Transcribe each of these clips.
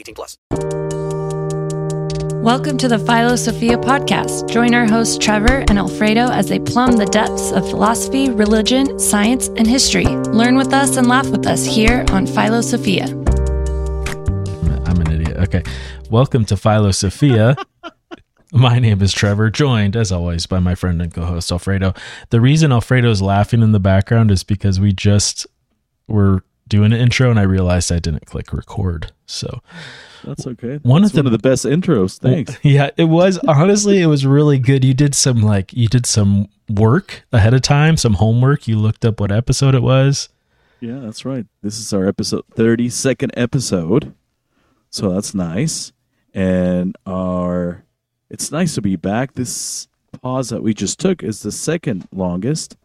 18 plus. Welcome to the Philo Sophia podcast. Join our hosts Trevor and Alfredo as they plumb the depths of philosophy, religion, science, and history. Learn with us and laugh with us here on Philo Sophia. I'm an idiot. Okay. Welcome to Philo Sophia. My name is Trevor, joined as always by my friend and co host Alfredo. The reason Alfredo's laughing in the background is because we just were doing an intro and I realized I didn't click record. So that's okay. One That's of the- one of the best intros. Thanks. yeah, it was honestly, it was really good. You did some like, you did some work ahead of time, some homework. You looked up what episode it was. Yeah, that's right. This is our episode 32nd episode. So that's nice. And our it's nice to be back. This pause that we just took is the second longest.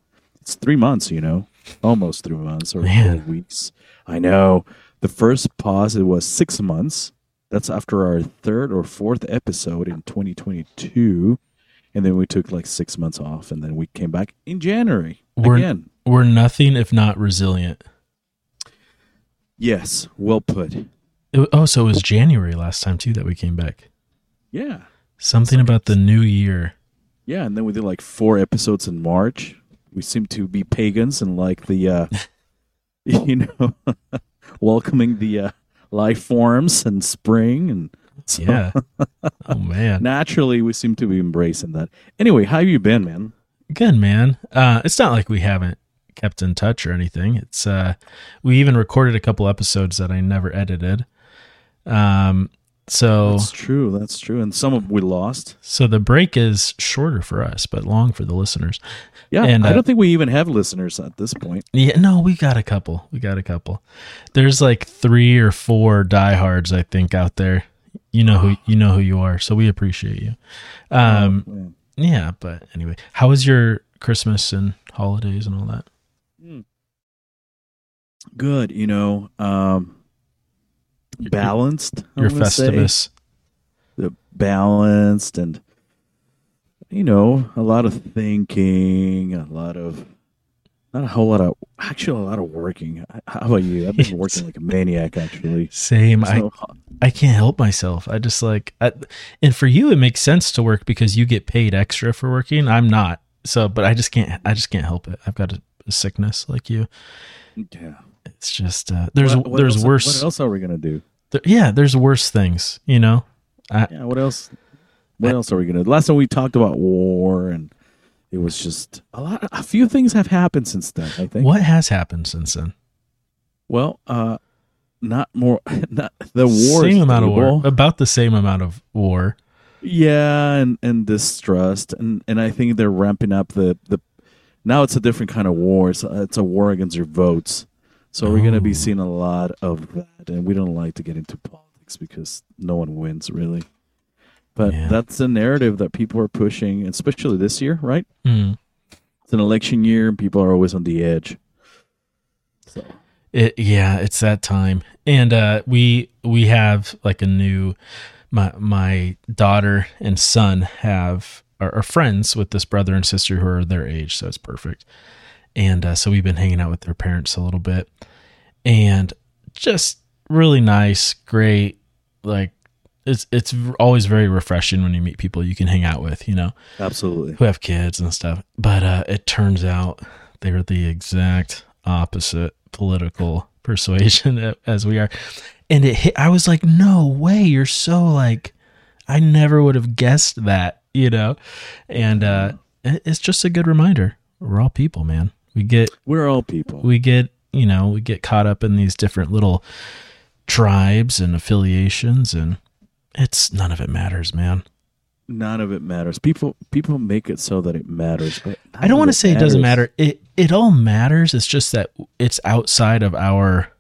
It's 3 months, you know. Almost 3 months or Man. 4 weeks. I know. The first pause it was 6 months. That's after our third or fourth episode in 2022. And then we took like 6 months off and then we came back in January We're, again. we're nothing if not resilient. Yes, well put. It- oh, so it was January last time too that we came back. Yeah. Something about the new year. Yeah, and then we did like four episodes in March. We seem to be pagans and like the uh you know welcoming the uh life forms and spring and so Yeah. oh man. naturally we seem to be embracing that. Anyway, how have you been, man? Good man. Uh it's not like we haven't kept in touch or anything. It's uh we even recorded a couple episodes that I never edited. Um so That's true. That's true. And some of we lost. so the break is shorter for us, but long for the listeners. Yeah, And, I uh, don't think we even have listeners at this point. Yeah, no, we got a couple. We got a couple. There's like three or four diehards, I think, out there. You know who you know who you are, so we appreciate you. Um, man. yeah, but anyway, how was your Christmas and holidays and all that? Good, you know, um balanced. Your. Festivus. the balanced and you know a lot of thinking a lot of not a whole lot of actually a lot of working how about you i've been working like a maniac actually Same. I I can't help myself. I just like, I, and for you, it makes sense to work because you get paid extra for working. I'm not. So, but I just can't. I just can't help it. I've got a, a sickness like you. yeah It's just uh, there's What- what there's else- worse. what else are we gonna do There- yeah, there's worse things, you know. I, yeah what else what else are we gonna last time we talked about war and it was just a lot a few things have happened since then i think what has happened since then? well uh not more not the war same amount of war, about the same amount of war. Yeah, and and distrust, and and I think they're ramping up the the. Now it's a different kind of war. It's a, it's a war against your votes. So we're going to be Oh. seeing a lot of that, and we don't like to get into politics because no one wins really. But Yeah. that's the narrative that people are pushing, especially this year, right? Mm. It's an election year, and people are always on the edge. So It, yeah, it's that time, and uh, we we have like a new. My my daughter and son have are, are friends with this brother and sister who are their age, so it's perfect. And uh, so we've been hanging out with their parents a little bit, and just really nice, great. Like it's it's always very refreshing when you meet people you can hang out with, you know absolutely, who have kids and stuff. But uh, it turns out they're the exact opposite political persuasion as we are. and it hit. I was like, no way, you're so like, I never would have guessed that, you know, and uh, it's just a good reminder. We're all people, man. We get We're all people. we get you know we get caught up in these different little tribes and affiliations and it's none of it matters man None of it matters. People people make it so that it matters. But i don't want to say it doesn't matter it it all matters it's just that it's outside of our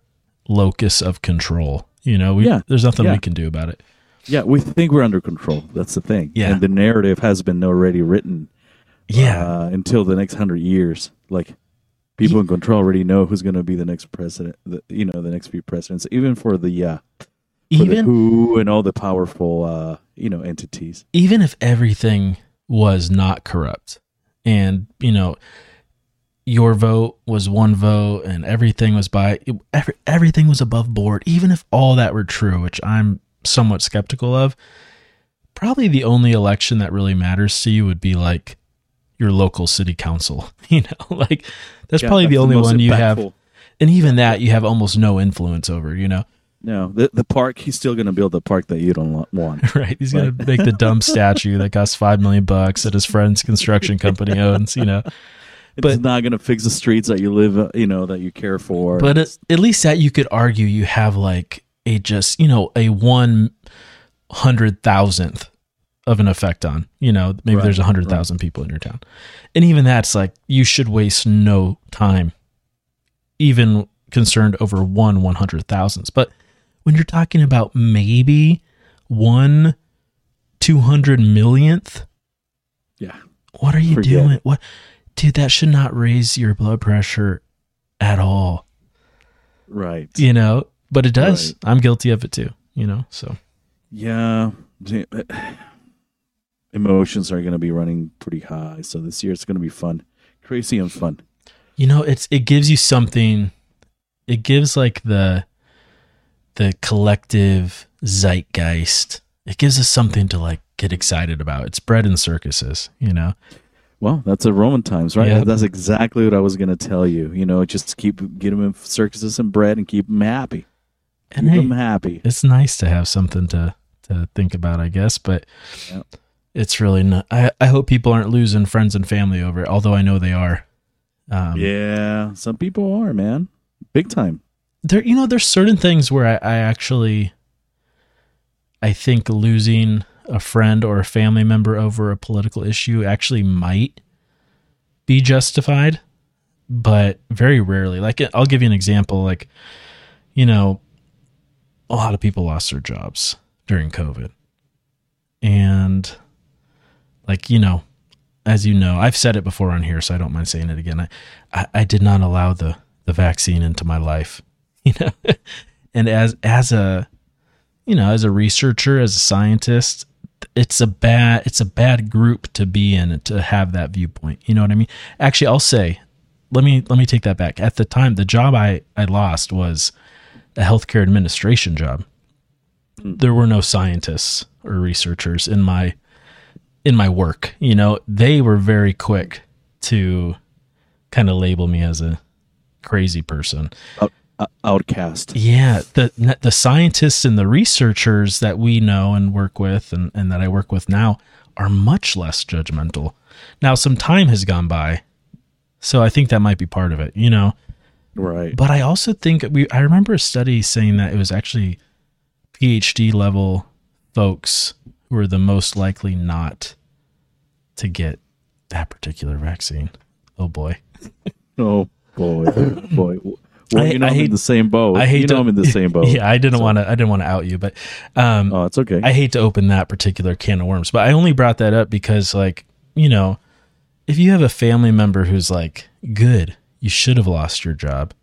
locus of control you know we, Yeah, there's nothing yeah. we can do about it Yeah, we think we're under control. That's the thing. Yeah. and the narrative has been already written. yeah uh, until the next hundred years. Like people in control already know who's going to be the next president. The, you know, the next few presidents, even for the uh, for the even WHO and all the powerful uh, you know entities. even if everything was not corrupt and you know your vote was one vote and everything was by every, everything was above board even if all that were true which i'm somewhat skeptical of probably the only election that really matters to you would be like your local city council you know like that's Yeah, probably the only most one you have and even that you have almost no influence over you know No, the the park. He's still going to build the park that you don't want. right he's gonna make the dumb statue that costs five million bucks that his friend's construction company owns you know But But- it's not going to fix the streets that you live. uh, You know that you care for. But at, at least that you could argue you have like a just you know a one hundred thousandth of an effect on you know maybe Right, there's a hundred thousand people in your town, and even that's like you should waste no time, even concerned over one one hundred thousandths. But when you're talking about maybe one two hundred millionth, yeah, what are you Forget doing? What, dude? That should not raise your blood pressure at all right. you know but it does Right. i'm guilty of it too you know so Yeah. Emotions are going to be running pretty high. So this year it's going to be fun. Crazy and fun. you know it's it gives you something it gives like the the collective zeitgeist it gives us something to like get excited about it's bread and circuses you know Well, that's a Roman times, right? Yeah. That's exactly what I was going to tell you. You know, just keep get them in circuses and bread and keep them happy. and keep hey, them happy. it's nice to have something to to think about i guess but Yep. It's really not I, I hope people aren't losing friends and family over it although i know they are um yeah, some people are, man. Big time. there you know there's certain things where I, I actually i think losing a friend or a family member over a political issue actually might be justified but very rarely like i'll give you an example like you know a lot of people lost their jobs during covid and like you know as you know i've said it before on here so i don't mind saying it again. I i, I did not allow the the vaccine into my life you know? And as as a you know as a researcher as a scientist it's a bad it's a bad group to be in to have that viewpoint you know what i mean? Actually i'll say let me let me take that back. At the time the job i i lost was a healthcare administration job. There were no scientists or researchers in my in my work you know they were very quick to kind of label me as a crazy person Out, uh, outcast. yeah, the the scientists and the researchers that we know and work with and, and that I work with now are much less judgmental. Now some time has gone by. So I think that might be part of it, you know. Right. But I also think we I remember a study saying that it was actually PhD level folks who were the most likely not to get that particular vaccine. Oh boy. Oh boy, boy. Well, I- you know I hate- in the same boat. I hate you know to, I'm in the same boat. Yeah, I didn't So- want to. I didn't want to out you, but um, Oh, it's okay. I hate to open that particular can of worms. But I only brought that up because, like, you know, if you have a family member who's like, "Good, you should have lost your job,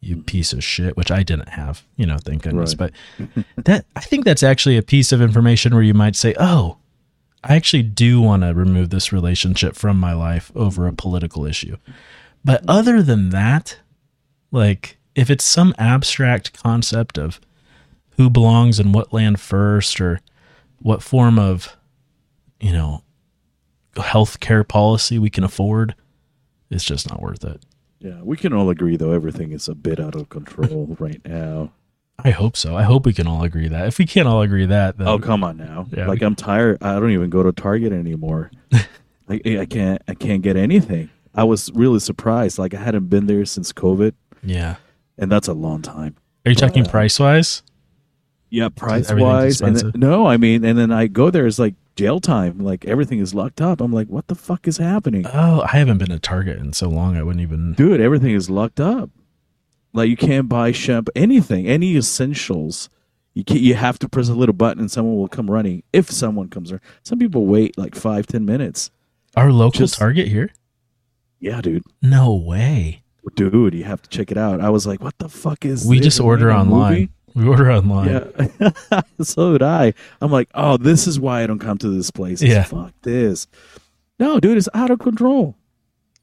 you piece of shit," which I didn't have, you know, thank goodness. Right. But that I think that's actually a piece of information where you might say, "Oh, I actually do want to remove this relationship from my life over a political issue." But other than that, like if it's some abstract concept of who belongs in what land first or what form of, you know, healthcare policy we can afford, it's just not worth it. Yeah, we can all agree though. Everything is a bit out of control right now. I hope so. I hope we can all agree that. If we can't all agree that, then Oh come on now! Yeah, like I'm tired. I don't even go to Target anymore. I, I can't. I can't get anything. I was really surprised. Like I hadn't been there since COVID, yeah. and that's a long time. Are you talking price wise? Yeah, price wise, and then, no, I mean, and then I go there. It's like jail time. Like everything is locked up. I'm like, what the fuck is happening, Oh, I haven't been to Target in so long. I wouldn't even. dude? Everything is locked up. Like you can't buy shampoo, anything, any essentials. You can't. You have to press a little button, and someone will come running. If someone comes running, some people wait like five, ten minutes. Our local Just- Target here? Yeah, dude. No way. dude, you have to check it out. I was like, what the fuck is We this? just order online. movie? We order online. Yeah. so did I. I'm like, oh, this is why I don't come to this place. It's Yeah. Fuck this. No, dude, it's out of control.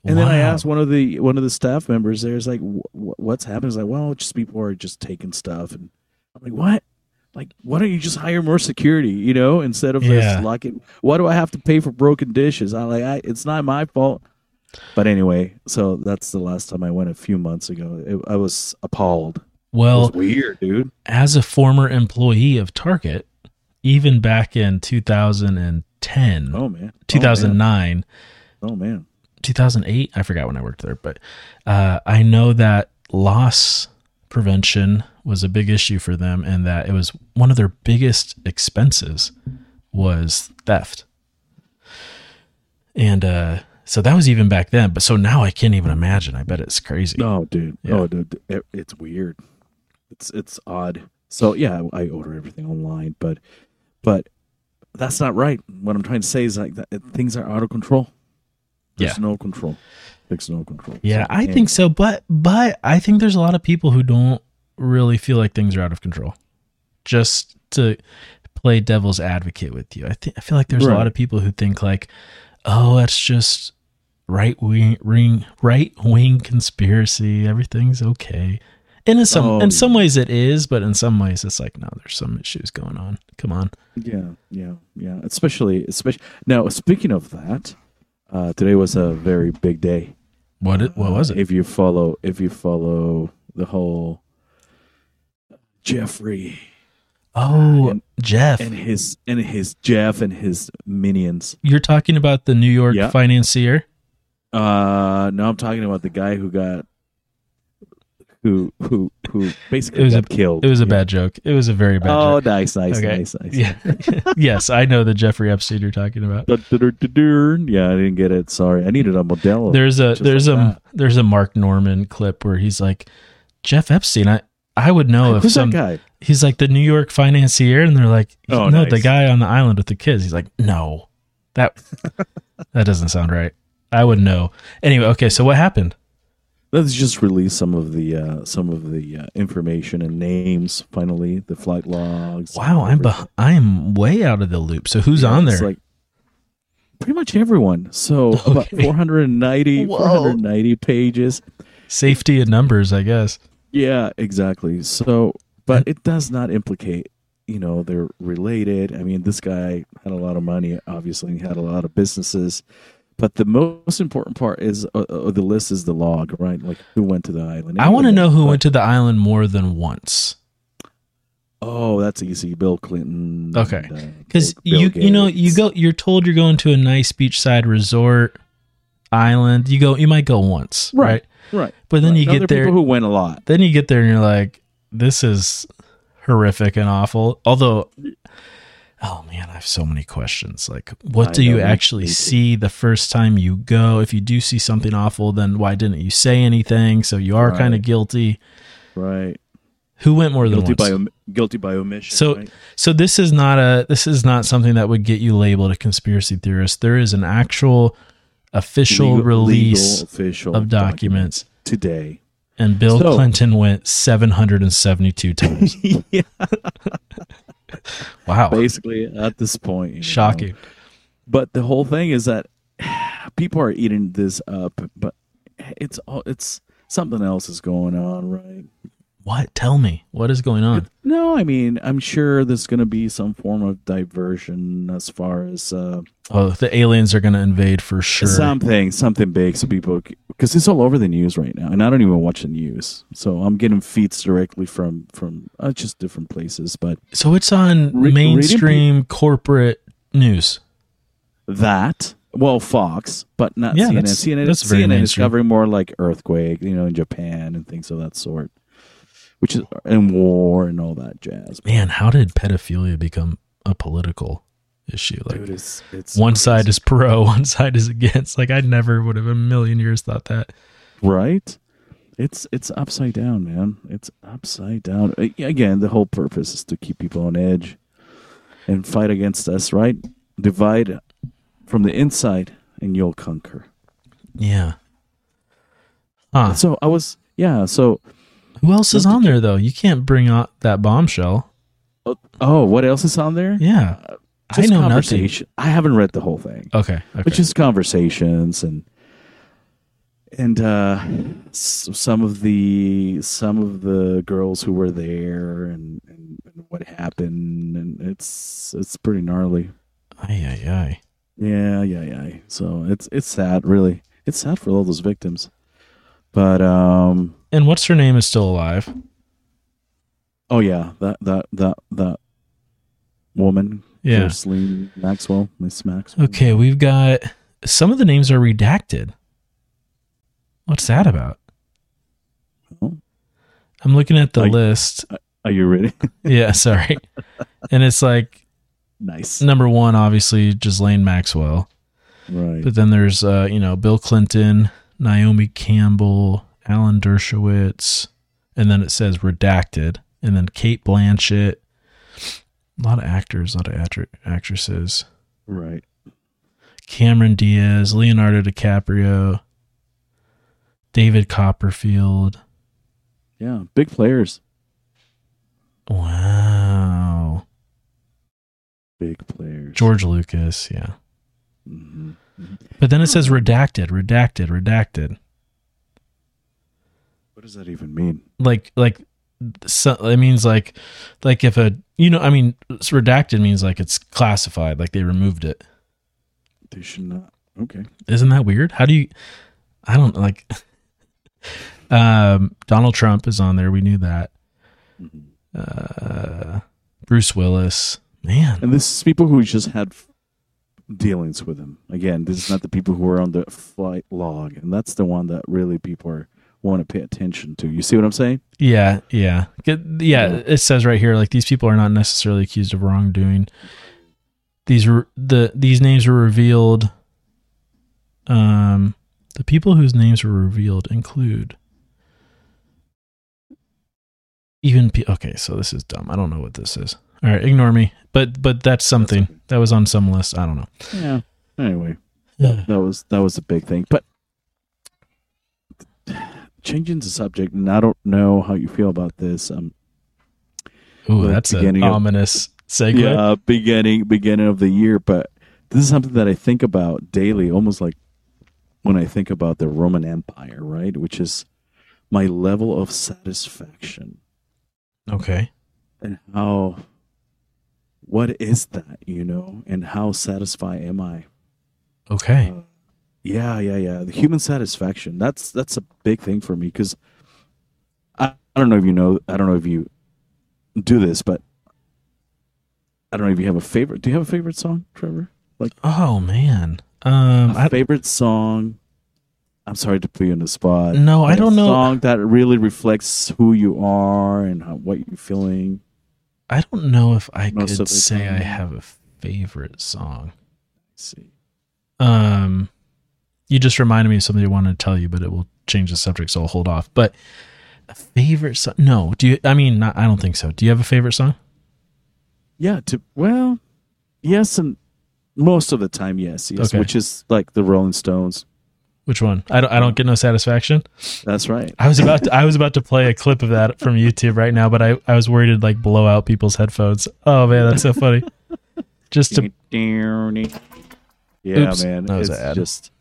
And then I asked one of the one of the staff members there, is like, "Wh- wh- what's happening? He's like, well, just people are just taking stuff. And I'm like, what? Like, why don't you just hire more security, you know, instead of Yeah. just locking? Why do I have to pay for broken dishes? I like, I, it's not my fault. But anyway, so that's the last time I went a few months ago. It, I was appalled. Well, weird, dude. as a former employee of Target, even back in 2010, Oh man, 2009, Oh man. 2008, I forgot when I worked there, but uh, I know that loss prevention was a big issue for them and that it was one of their biggest expenses was theft. And uh, so that was even back then, but so now I can't even imagine. I bet it's crazy. No, dude. Yeah. Oh, dude. It, it's weird. It's it's odd. So yeah, I order everything online, but but that's not right. What I'm trying to say is like that things are out of control. There's Yeah. no control. There's no control. Yeah, So, I and- think so, but but I think there's a lot of people who don't really feel like things are out of control. Just to play devil's advocate with you, I think I feel like there's a lot of people who think like, oh, that's just right wing ring right wing conspiracy. Everything's okay. And in some Oh, in some ways it is, but in some ways it's like no, there's some issues going on. Come on. Yeah, yeah, yeah. Especially, especially now. Speaking of that, uh, today was a very big day. What it, what was Uh, it? If you follow, if you follow the whole Jeffrey oh, and- Jeff. and his and his Jeff and his minions. You're talking about the New York Yeah. financier? Uh, no, I'm talking about the guy who got who who who basically It was a killed. It was a Yeah. bad joke. It was a very bad Oh, joke. Oh, nice, nice, Okay. nice, nice. Yeah. yes, I know the Jeffrey Epstein you're talking about. Yeah, I didn't get it. Sorry, I needed a Modelo. There's a there's like a that. there's a Mark Normand clip where he's like Jeff Epstein. I I would know if Who's some that guy? he's like the New York financier, and they're like, Oh, no, nice. the guy on the island with the kids. He's like, no, that that doesn't sound right. I would know. Anyway, okay, so what happened? Let's just release some of the uh, some of the uh, information and names. Finally, the flight logs. Wow, I'm beh- I'm way out of the loop. So who's Yeah, on there? Like pretty much everyone. So about 490, Whoa. 490 pages. Safety in numbers, I guess. Yeah, exactly. So, but it does not implicate. You know, they're related. I mean, this guy had a lot of money. Obviously, he had a lot of businesses. But the most important part is uh, uh, the list is the log, right? Like who went to the island. I want to know who but- went to the island more than once. Oh, that's easy. Bill Clinton. Okay. and, uh, Because you Bill you know you go you're told you're going to a nice beachside resort island. You go you might go once, right? right, right. But then right. you Now, get there there people who went a lot. then you get there and you're like, this is horrific and awful. Although oh man, I have so many questions. Like what I do you actually see the first time you go? If you do see something awful, then why didn't you say anything? So you are kind of guilty. Right. Who went more than Guilty once? by guilty by omission. So right? so this is not a this is not something that would get you labeled a conspiracy theorist. There is an actual official Legal- release legal official of documents today. and Bill So- Clinton went 772 times. yeah. Wow. Basically, at this point, you know. Shocking. But the whole thing is that people are eating this up, but it's all it's something else is going on, right? What? Tell me. What is going on? No, I mean, I'm sure there's going to be some form of diversion as far as uh, Oh, the aliens are going to invade for sure. something, something big, so people because it's all over the news right now, and I don't even watch the news, so I'm getting feeds directly from from uh, just different places. But so it's on Re- mainstream corporate news. that, well, Fox, but not Yeah, CNN. that's- CNN, that's CNN is covering more like earthquake, you know, in Japan and things of that sort, which is and war and all that jazz. Man, how did pedophilia become a political issue? Like Dude, it's, it's one side is pro, one side is against. Like I never would have a million years thought that. right it's it's upside down man it's upside down again the whole purpose is to keep people on edge and fight against us right divide from the inside and you'll conquer Yeah. Huh. so i was yeah so Who else is on there though? You can't bring out that bombshell. oh what else is on there Yeah. I know nothing. i haven't read the whole thing Okay. Okay. but just conversations and and uh some of the some of the girls who were there and, and, and what happened and it's it's pretty gnarly Ay, ay, ay. yeah yeah yeah so it's it's sad really it's sad for all those victims but um And what's her name is still alive? oh yeah that that that that woman Yeah. Maxwell Miss Maxwell Okay, we've got some of the names are redacted. What's that about? Oh. I'm looking at the Like- list. are you ready Yeah, sorry. and it's like nice number one, obviously, Ghislaine Maxwell. right But then there's, uh, you know, Bill Clinton, Naomi Campbell, Alan Dershowitz, and then it says redacted, and then Cate Blanchett. A lot of actors, a lot of actresses. right Cameron Diaz, Leonardo DiCaprio, David Copperfield. yeah big players Wow. big players George Lucas, yeah. Mhm. But then it says redacted, redacted, redacted. What does that even mean? Like like so it means like like if a you know I mean it's redacted means like it's classified, like they removed it. They should not. Okay. Isn't that weird? How do you I don't like um Donald Trump is on there, we knew that. Uh Bruce Willis. Man. And this is people who just had dealings with him. Again, this is not the people who are on the flight log, and that's the one that really people are want to pay attention to. You see what I'm saying? Yeah, yeah. Yeah, it says right here like these people are not necessarily accused of wrongdoing. These were the these names were revealed um the people whose names were revealed include even pe- okay, so this is dumb. I don't know what this is. All right, ignore me. But but that's something that was on some list. I don't know. Yeah. Anyway, Yeah. that was that was a big thing. But changing the subject, and I don't know how you feel about this. Um, Ooh, that's an ominous segue. yeah, beginning beginning of the year, but this is something that I think about daily, almost like when I think about the Roman Empire, right? Which is my level of satisfaction Okay. and how what is that, you know, and how satisfied am I? Okay. Yeah, yeah, yeah. The human satisfaction. That's that's a big thing for me because I, I don't know if you know. I don't know if you do this, but I don't know if you have a favorite. Do you have a favorite song, Trevor? Like Oh man. Um a I, favorite song? I'm sorry to put you on the spot. No, I don't know. Song that really reflects who you are and how, what you're feeling. I don't know if I Most could say I have a favorite song. Let's see. Um, you just reminded me of something I wanted to tell you, but it will change the subject, so I'll hold off. But a favorite song? No. Do you? I mean, not, I don't think so. Do you have a favorite song? Yeah. To well, yes, and most of the time, yes, yes. Okay. Which is like the Rolling Stones. Which one? I don't. I don't get no satisfaction. That's right. I was about. To, I was about to play a clip of that from YouTube right now, but I, I was worried it'd like blow out people's headphones. Oh man, that's so funny. Just to Yeah, Oops, man. that was it's just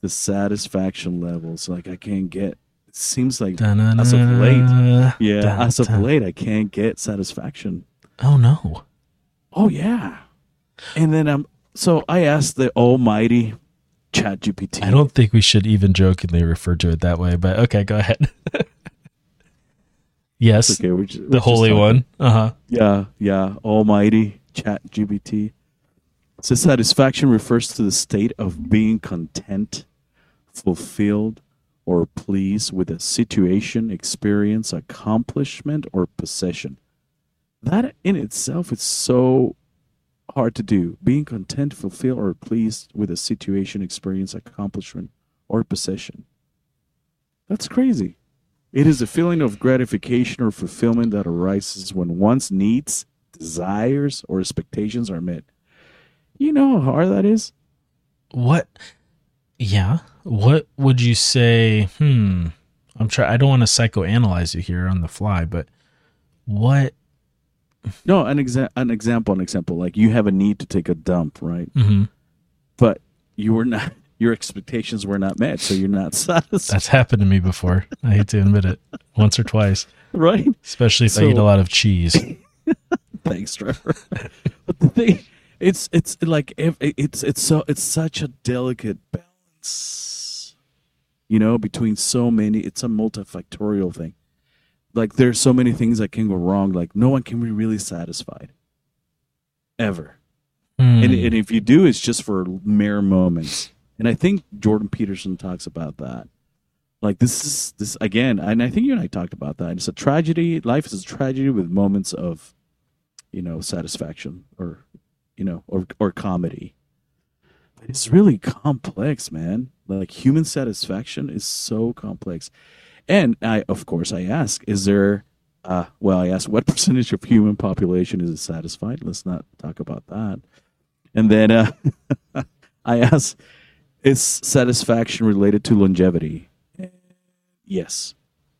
the satisfaction levels. Like I can't get it seems like as of late, Da-na-na, yeah, as of late, I can't get satisfaction. Oh no. Oh yeah, and then um, so I asked the Almighty Chat GPT. I don't think we should even jokingly refer to it that way, but okay, go ahead. yes, Okay, we're just, we're the holy one. Uh huh. Yeah, yeah. Almighty Chat GPT. So satisfaction refers to the state of being content, fulfilled, or pleased with a situation, experience, accomplishment, or possession. That in itself is so hard to do. Being content, fulfilled, or pleased with a situation, experience, accomplishment, or possession. That's crazy. It is a feeling of gratification or fulfillment that arises when one's needs, desires, or expectations are met. You know how hard that is? What? Yeah. What would you say? Hmm. I'm trying. I don't want to psychoanalyze you here on the fly, but what? No, an exa- an example, an example. Like you have a need to take a dump, right? hmm But you were not. Your expectations were not met, so you're not satisfied, That's happened to me before. I hate to admit it, once or twice, right? especially if I eat a lot of cheese. Thanks, Trevor. but the thing, it's it's like if it's it's so it's such a delicate balance, you know, between so many. It's a multifactorial thing. Like there's so many things that can go wrong. Like no one can be really satisfied, ever. Hmm. And, and if you do, it's just for mere moments. And I think Jordan Peterson talks about that. Like this is this again, and I think you and I talked about that. It's a tragedy. Life is a tragedy with moments of, you know, satisfaction or, you know, or or comedy. It's really complex, man. Like human satisfaction is so complex. And I, of course, I ask, is there? Uh, well, I ask, what percentage of human population is satisfied? Let's not talk about that. And then uh, I ask, is satisfaction related to longevity? Yes.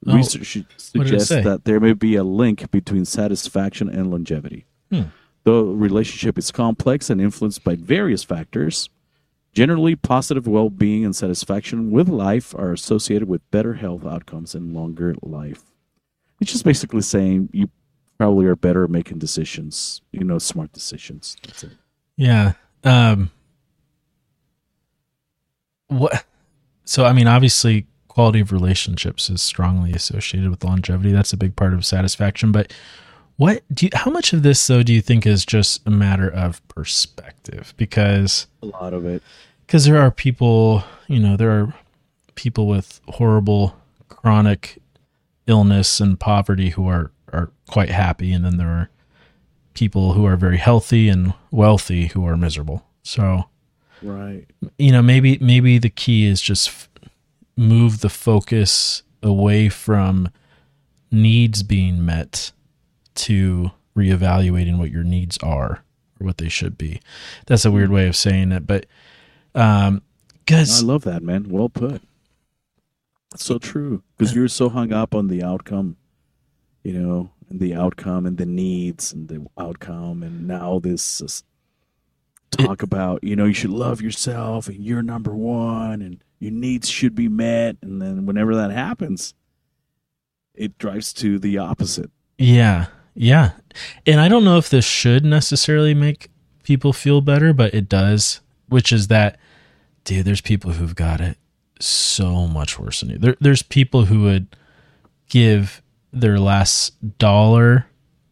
Oh, Research what did it suggests that there may be a link between satisfaction and longevity. Hmm. The relationship is complex and influenced by various factors. Generally, positive well being and satisfaction with life are associated with better health outcomes and longer life. It's just basically saying you probably are better at making decisions, you know, smart decisions. That's it. Yeah. Um what so I mean obviously quality of relationships is strongly associated with longevity. That's a big part of satisfaction, but what do you, how much of this though do you think is just a matter of perspective? Because A lot of it. because there are people, you know, there are people with horrible chronic illness and poverty who are are quite happy, and then there are people who are very healthy and wealthy who are miserable. So Right. you know, maybe maybe the key is just f- move the focus away from needs being met to reevaluating what your needs are or what they should be. That's a weird way of saying it, but um I love that, man. Well put. That's so true. Because you're so hung up on the outcome, you know, and the outcome and the needs and the outcome. And now this is talk about, you know, you should love yourself and you're number one and your needs should be met. And then whenever that happens, it drives to the opposite. Yeah. Yeah. And I don't know if this should necessarily make people feel better, but it does, which is that, dude, there's people who've got it so much worse than you. There, there's people who would give their last dollar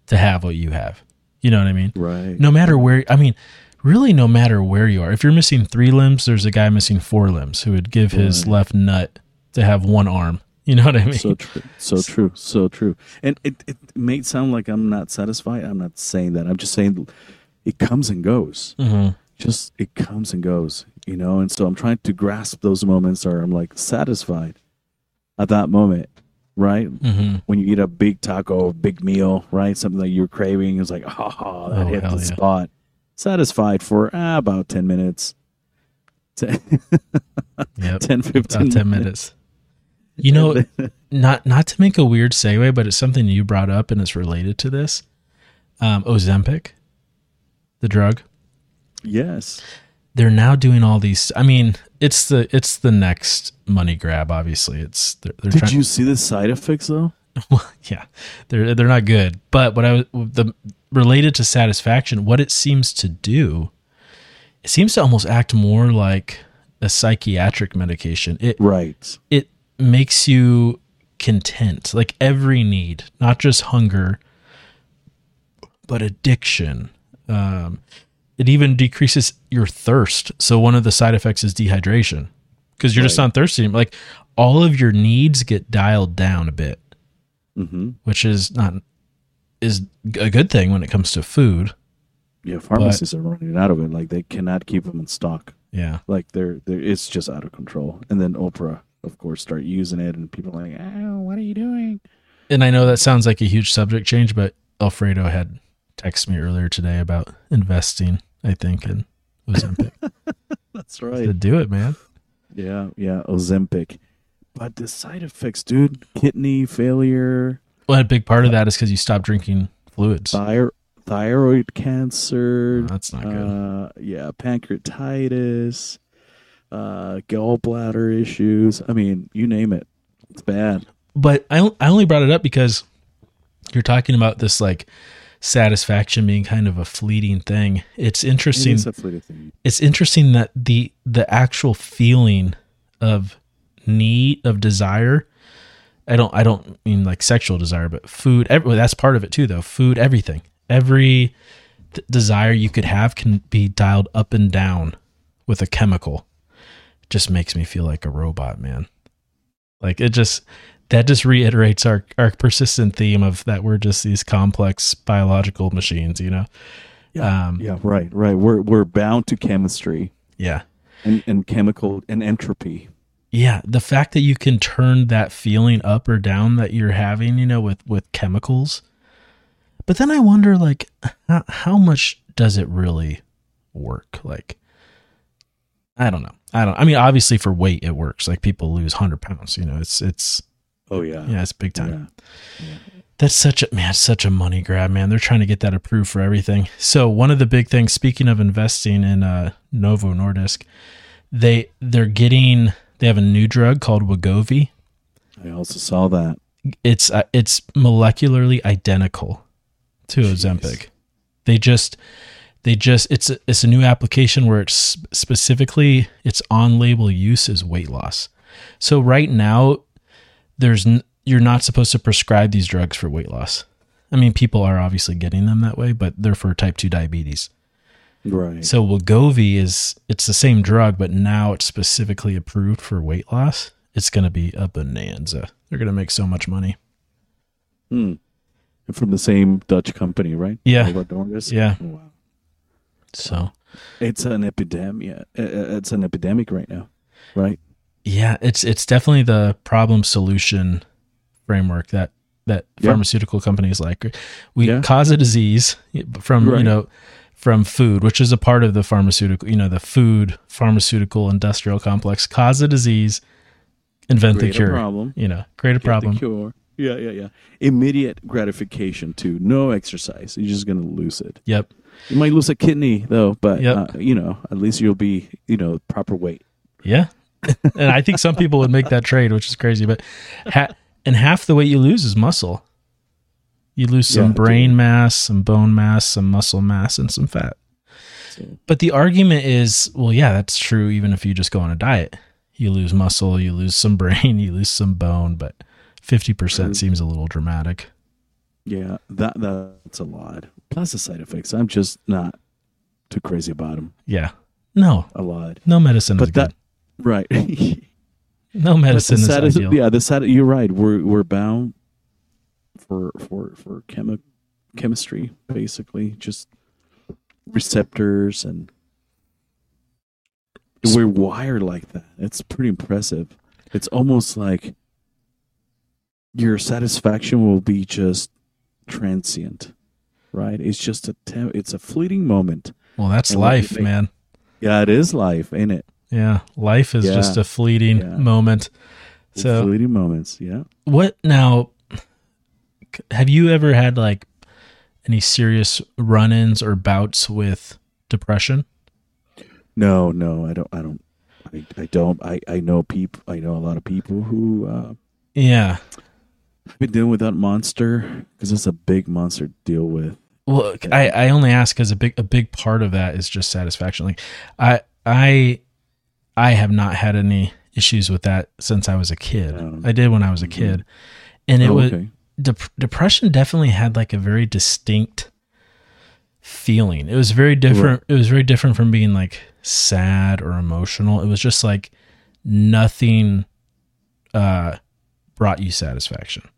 to have what you have. You know what I mean? Right. No matter where, I mean, really, no matter where you are. If you're missing three limbs, there's a guy missing four limbs who would give his left nut to have one arm. You know what I mean? So true. So true. So true. And it, it may sound like I'm not satisfied. I'm not saying that. I'm just saying it comes and goes. Mhm. Just it comes and goes, you know. And so I'm trying to grasp those moments where I'm like satisfied at that moment, right? Mhm. When you eat a big taco, big meal, right? Something that you're craving is like, oh, that Oh, hit the yeah. spot. Satisfied for ah, about 10 minutes. 10, Yep. 10 15 About 10 minutes. You know, not not to make a weird segue, but it's something you brought up and it's related to this. Um, Ozempic, the drug. Yes. they're now doing all these. I mean, it's the it's the next money grab. Obviously, it's they're, they're Did you see the side effects though? well, yeah, they're they're not good. But what I was the related to satisfaction, what it seems to do, it seems to almost act more like a psychiatric medication. It Right. it makes you content, like every need, not just hunger, but addiction. Um, it even decreases your thirst. So one of the side effects is dehydration because you're just not thirsty. Like all of your needs get dialed down a bit, Mm-hmm. which is not is a good thing when it comes to food. Yeah, pharmacies are running out of it. Like they cannot keep them in stock. Yeah. Like they're they're it's just out of control. And then Oprah, of course, start using it, and people are like, "Oh, what are you doing?" And I know that sounds like a huge subject change, but Alfredo had texted me earlier today about investing, I think, in Ozempic. That's right. to do it, man. Yeah, yeah, Ozempic. But the side effects, dude, kidney failure, Well, a big part of that is because you stop drinking fluids. thyroid thyroid cancer. That's not good. Uh, yeah, pancreatitis, uh, gallbladder issues. I mean, you name it. It's bad. but I, I only brought it up because you're talking about this like satisfaction being kind of a fleeting thing. It's interesting. fleeting thing. it's interesting that the the actual feeling of need of desire i don't i don't mean like sexual desire but food every, that's part of it too though food everything every th- desire you could have can be dialed up and down with a chemical it just makes me feel like a robot man. Like it just that just reiterates our our persistent theme of that we're just these complex biological machines you know? Yeah, Um, yeah, right, right. We're we're bound to chemistry. Yeah. And, and chemical and entropy. yeah the fact that you can turn that feeling up or down that you're having you know with with chemicals. But then i wonder like how, how much does it really work? Like i don't know i don't i mean obviously for weight it works like people lose 100 pounds you know it's it's Oh yeah, yeah it's big time Yeah. that's such a man, such a money grab, man. They're trying to get that approved for everything. So one of the big things, speaking of investing in uh, Novo Nordisk, they they're getting they have a new drug called Wegovy. I also saw that. It's uh, it's molecularly identical to Ozempic. They just they just it's a, it's a new application where it's specifically its on label use is weight loss. So right now there's n- you're not supposed to prescribe these drugs for weight loss. I mean, people are obviously getting them that way, but they're for type 2 diabetes. Right. So Wegovy is it's the same drug, but now it's specifically approved for weight loss. It's going to be a bonanza. They're going to make so much money. Hmm. From the same Dutch company, right? Yeah. Yeah. Wow. So It's an epidemic. Uh, uh, It's an epidemic right now, right? yeah, it's it's definitely the problem solution framework that that Yeah. pharmaceutical companies like. We Yeah. cause a disease from you know from food, which is a part of the pharmaceutical, you know, the food pharmaceutical industrial complex. Cause a disease, invent Create the cure. problem. You know, create a Get problem. cure. Yeah, yeah, yeah. Immediate gratification too. No exercise. You're just gonna lose it. Yep. You might lose a kidney though, but Yep. uh, you know, at least you'll be, you know, proper weight. Yeah. and I think some people would make that trade, which is crazy. But ha- and half the weight you lose is muscle. You lose some Yeah, brain mass, some bone mass, some muscle mass, and some fat. But the argument is, well, yeah, that's true. Even if you just go on a diet, you lose muscle, you lose some brain, you lose some bone, but fifty percent seems a little dramatic. Yeah, that that's a lot. Plus the side effects. I'm just not too crazy about them. Yeah. No, A lot. no medicine is But that good. right. No medicine is saddest, ideal. yeah, the sad. You're right. We're we're bound for for for chemi- chemistry, basically, just receptors, and we're wired like that. It's pretty impressive. It's almost like your satisfaction will be just transient, right? It's just a tem- it's a fleeting moment. Well, that's And life, make- man. Yeah, it is life, ain't it? Yeah, life is Yeah. just a fleeting Yeah. moment. So fleeting moments. Yeah. what now have you ever had like any serious run-ins or bouts with depression No, no, I don't. I don't. I, I don't. I, I know people. I know a lot of people who uh, Yeah. Have been dealing with that monster because it's a big monster to deal with. Well, I, I only ask because a big a big part of that is just satisfaction. Like I I I have not had any issues with that since I was a kid. Um, I did when I was a kid, and it Oh, was okay. depression. Definitely had like a very distinct feeling. It was very different. It was very different from being like sad or emotional. It was just like nothing uh brought you satisfaction.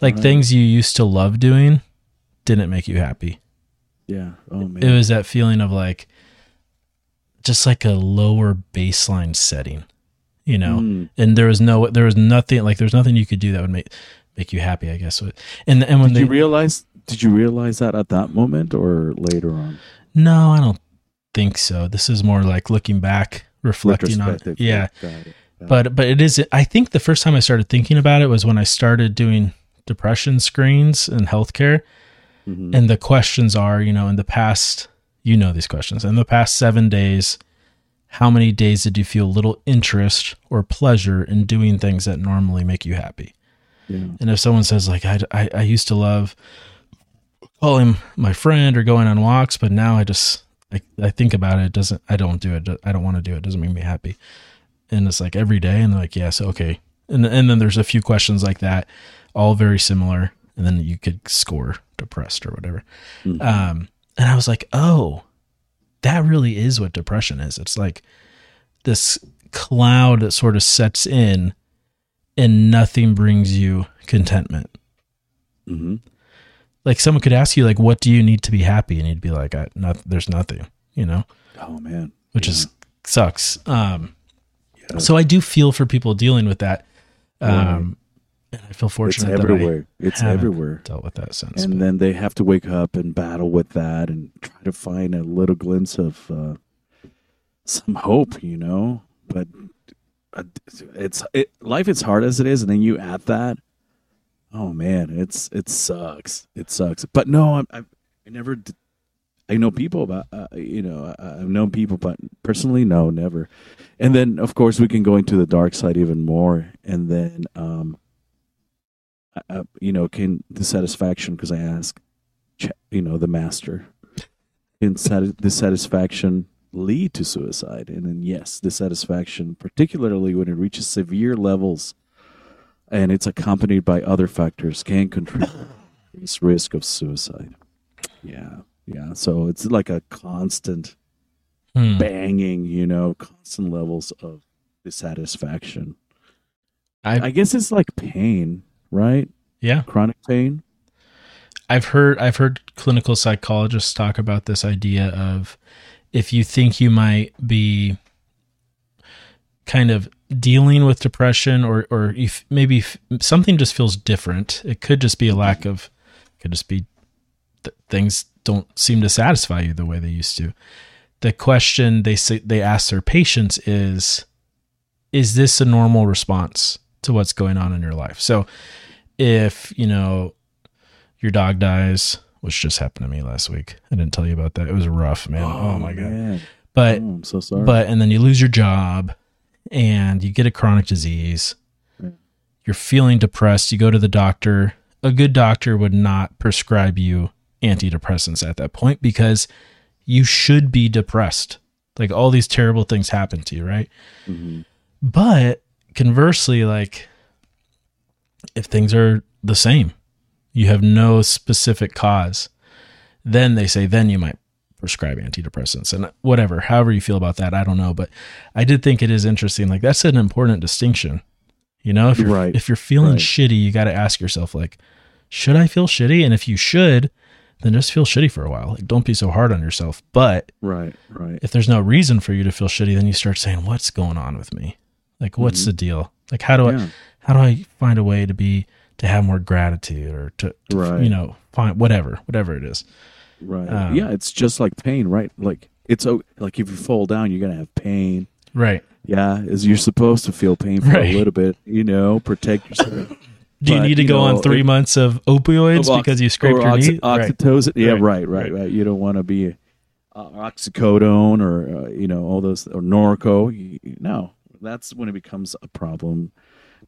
Like Right. things you used to love doing didn't make you happy. Yeah. Oh man. It was that feeling of like just like a lower baseline setting, you know. Mm. And there was no there was nothing like there's nothing you could do that would make make you happy, I guess. And and when Did they you realize? Did you realize that at that moment or later on? No, I don't think so. This is more like looking back, reflecting on. Yeah. It. But but it is I think the first time I started thinking about it was when I started doing depression screens in healthcare. Mhm. And the questions are, you know, in the past, you know these questions. In the past 7 days, how many days did you feel little interest or pleasure in doing things that normally make you happy? Yeah. And if someone says like I, I, I used to love calling my friend or going on walks, but now I just I, I think about it, it doesn't I don't do it. I don't want to do it. It doesn't make me happy. And it's like every day and they're like, yes, okay. And and then there's a few questions like that, all very similar. And then you could score depressed or whatever. Um and I was like, oh, that really is what depression is. It's like this cloud that sort of sets in and nothing brings you contentment. Mhm. Like someone could ask you, like, what do you need to be happy? And you'd be like, I, not, there's nothing, you know, Oh man. which Yeah. is sucks. Um, so I do feel for people dealing with that. Um, and I feel It's fortunate that I everywhere. It's everywhere. dealt with that since. And then they have to wake up and battle with that and try to find a little glimpse of uh, some hope, you know. But uh, it's it, life is hard as it is, and then you add that. Oh man, it's it sucks. It sucks. But no, I'm, I'm I never. d- I know people about uh, you know I- I've known people, but personally, no, never. And then of course we can go into the dark side even more, and then um, uh, you know, can dissatisfaction because I ask, you know, the master, can sati- dissatisfaction lead to suicide? And then yes, dissatisfaction, particularly when it reaches severe levels, and it's accompanied by other factors, can contribute to this risk of suicide. Yeah, yeah. So it's like a constant Hmm. banging, you know, constant levels of dissatisfaction. I, I guess it's like pain, right? yeah, Chronic pain. I've heard I've heard clinical psychologists talk about this idea of if you think you might be kind of dealing with depression or or if maybe f- something just feels different. It could just be a lack of could just be th- things don't seem to satisfy you the way they used to. The question they say they ask their patients is is this a normal response to what's going on in your life? So if, you know, your dog dies, which just happened to me last week. I didn't tell you about that. It was rough, man. Oh, oh my god. But Oh, I'm so sorry. but and then you lose your job and you get a chronic disease. Mm. You're feeling depressed, you go to the doctor. A good doctor would not prescribe you antidepressants at that point because you should be depressed. Like all these terrible things happen to you, right? Mm-hmm. But conversely, like if things are the same, you have no specific cause, then they say then you might prescribe antidepressants and whatever, however you feel about that, I don't know, but I did think it is interesting. Like that's an important distinction. You know, if you're Right. if you're feeling Right. shitty, you got to ask yourself like, should I feel shitty? And if you should, then just feel shitty for a while. Like don't be so hard on yourself. But right, right. if there's no reason for you to feel shitty, then you start saying, "What's going on with me? Like, what's the deal? Like, how do Mm-hmm. Yeah. I, how do I find a way to be to have more gratitude or to, to Right. you know, find whatever, whatever it is." Right. Um, yeah, it's just like pain, right? Like it's like if you fall down, you're gonna have pain. Right. Yeah, is you're supposed to feel pain for Right. a little bit, you know, protect yourself. Do you But, need to you go on three if- months of opioids Of ox- because you scraped your oxy- knee? Right. Oxytocin. Yeah, Right. right, right, Right. right, You don't want to be uh, oxycodone or uh, you know all those or Norco. You, you- no, that's when it becomes a problem.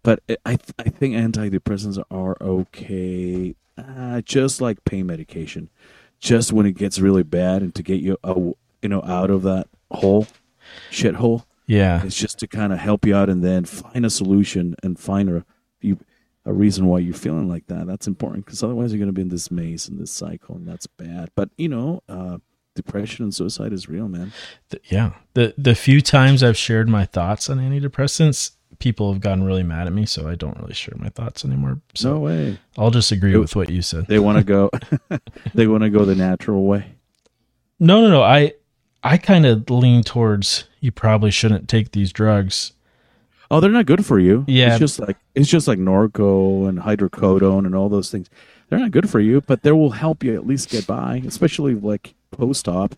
But I I th- I think antidepressants are okay, uh, just like pain medication. Just when it gets really bad and to get you uh, you know out of that hole, shithole. Yeah. It's just to kind of help you out and then find a solution and find a you a reason why you're feeling like that. That's important because otherwise you're going to be in this maze and this cycle, and that's bad. But you know, uh, depression and suicide is real, man. Yeah. The the few times I've shared my thoughts on antidepressants, people have gotten really mad at me, so I don't really share my thoughts anymore. So no way. I'll just agree It- with what you said. They want to go. they want to go the natural way. No, no, no. I I kind of lean towards you probably shouldn't take these drugs. Oh, they're not good for you. Yeah. it's just like it's just like Norco and hydrocodone and all those things. They're not good for you, but they will help you at least get by, especially like post-op.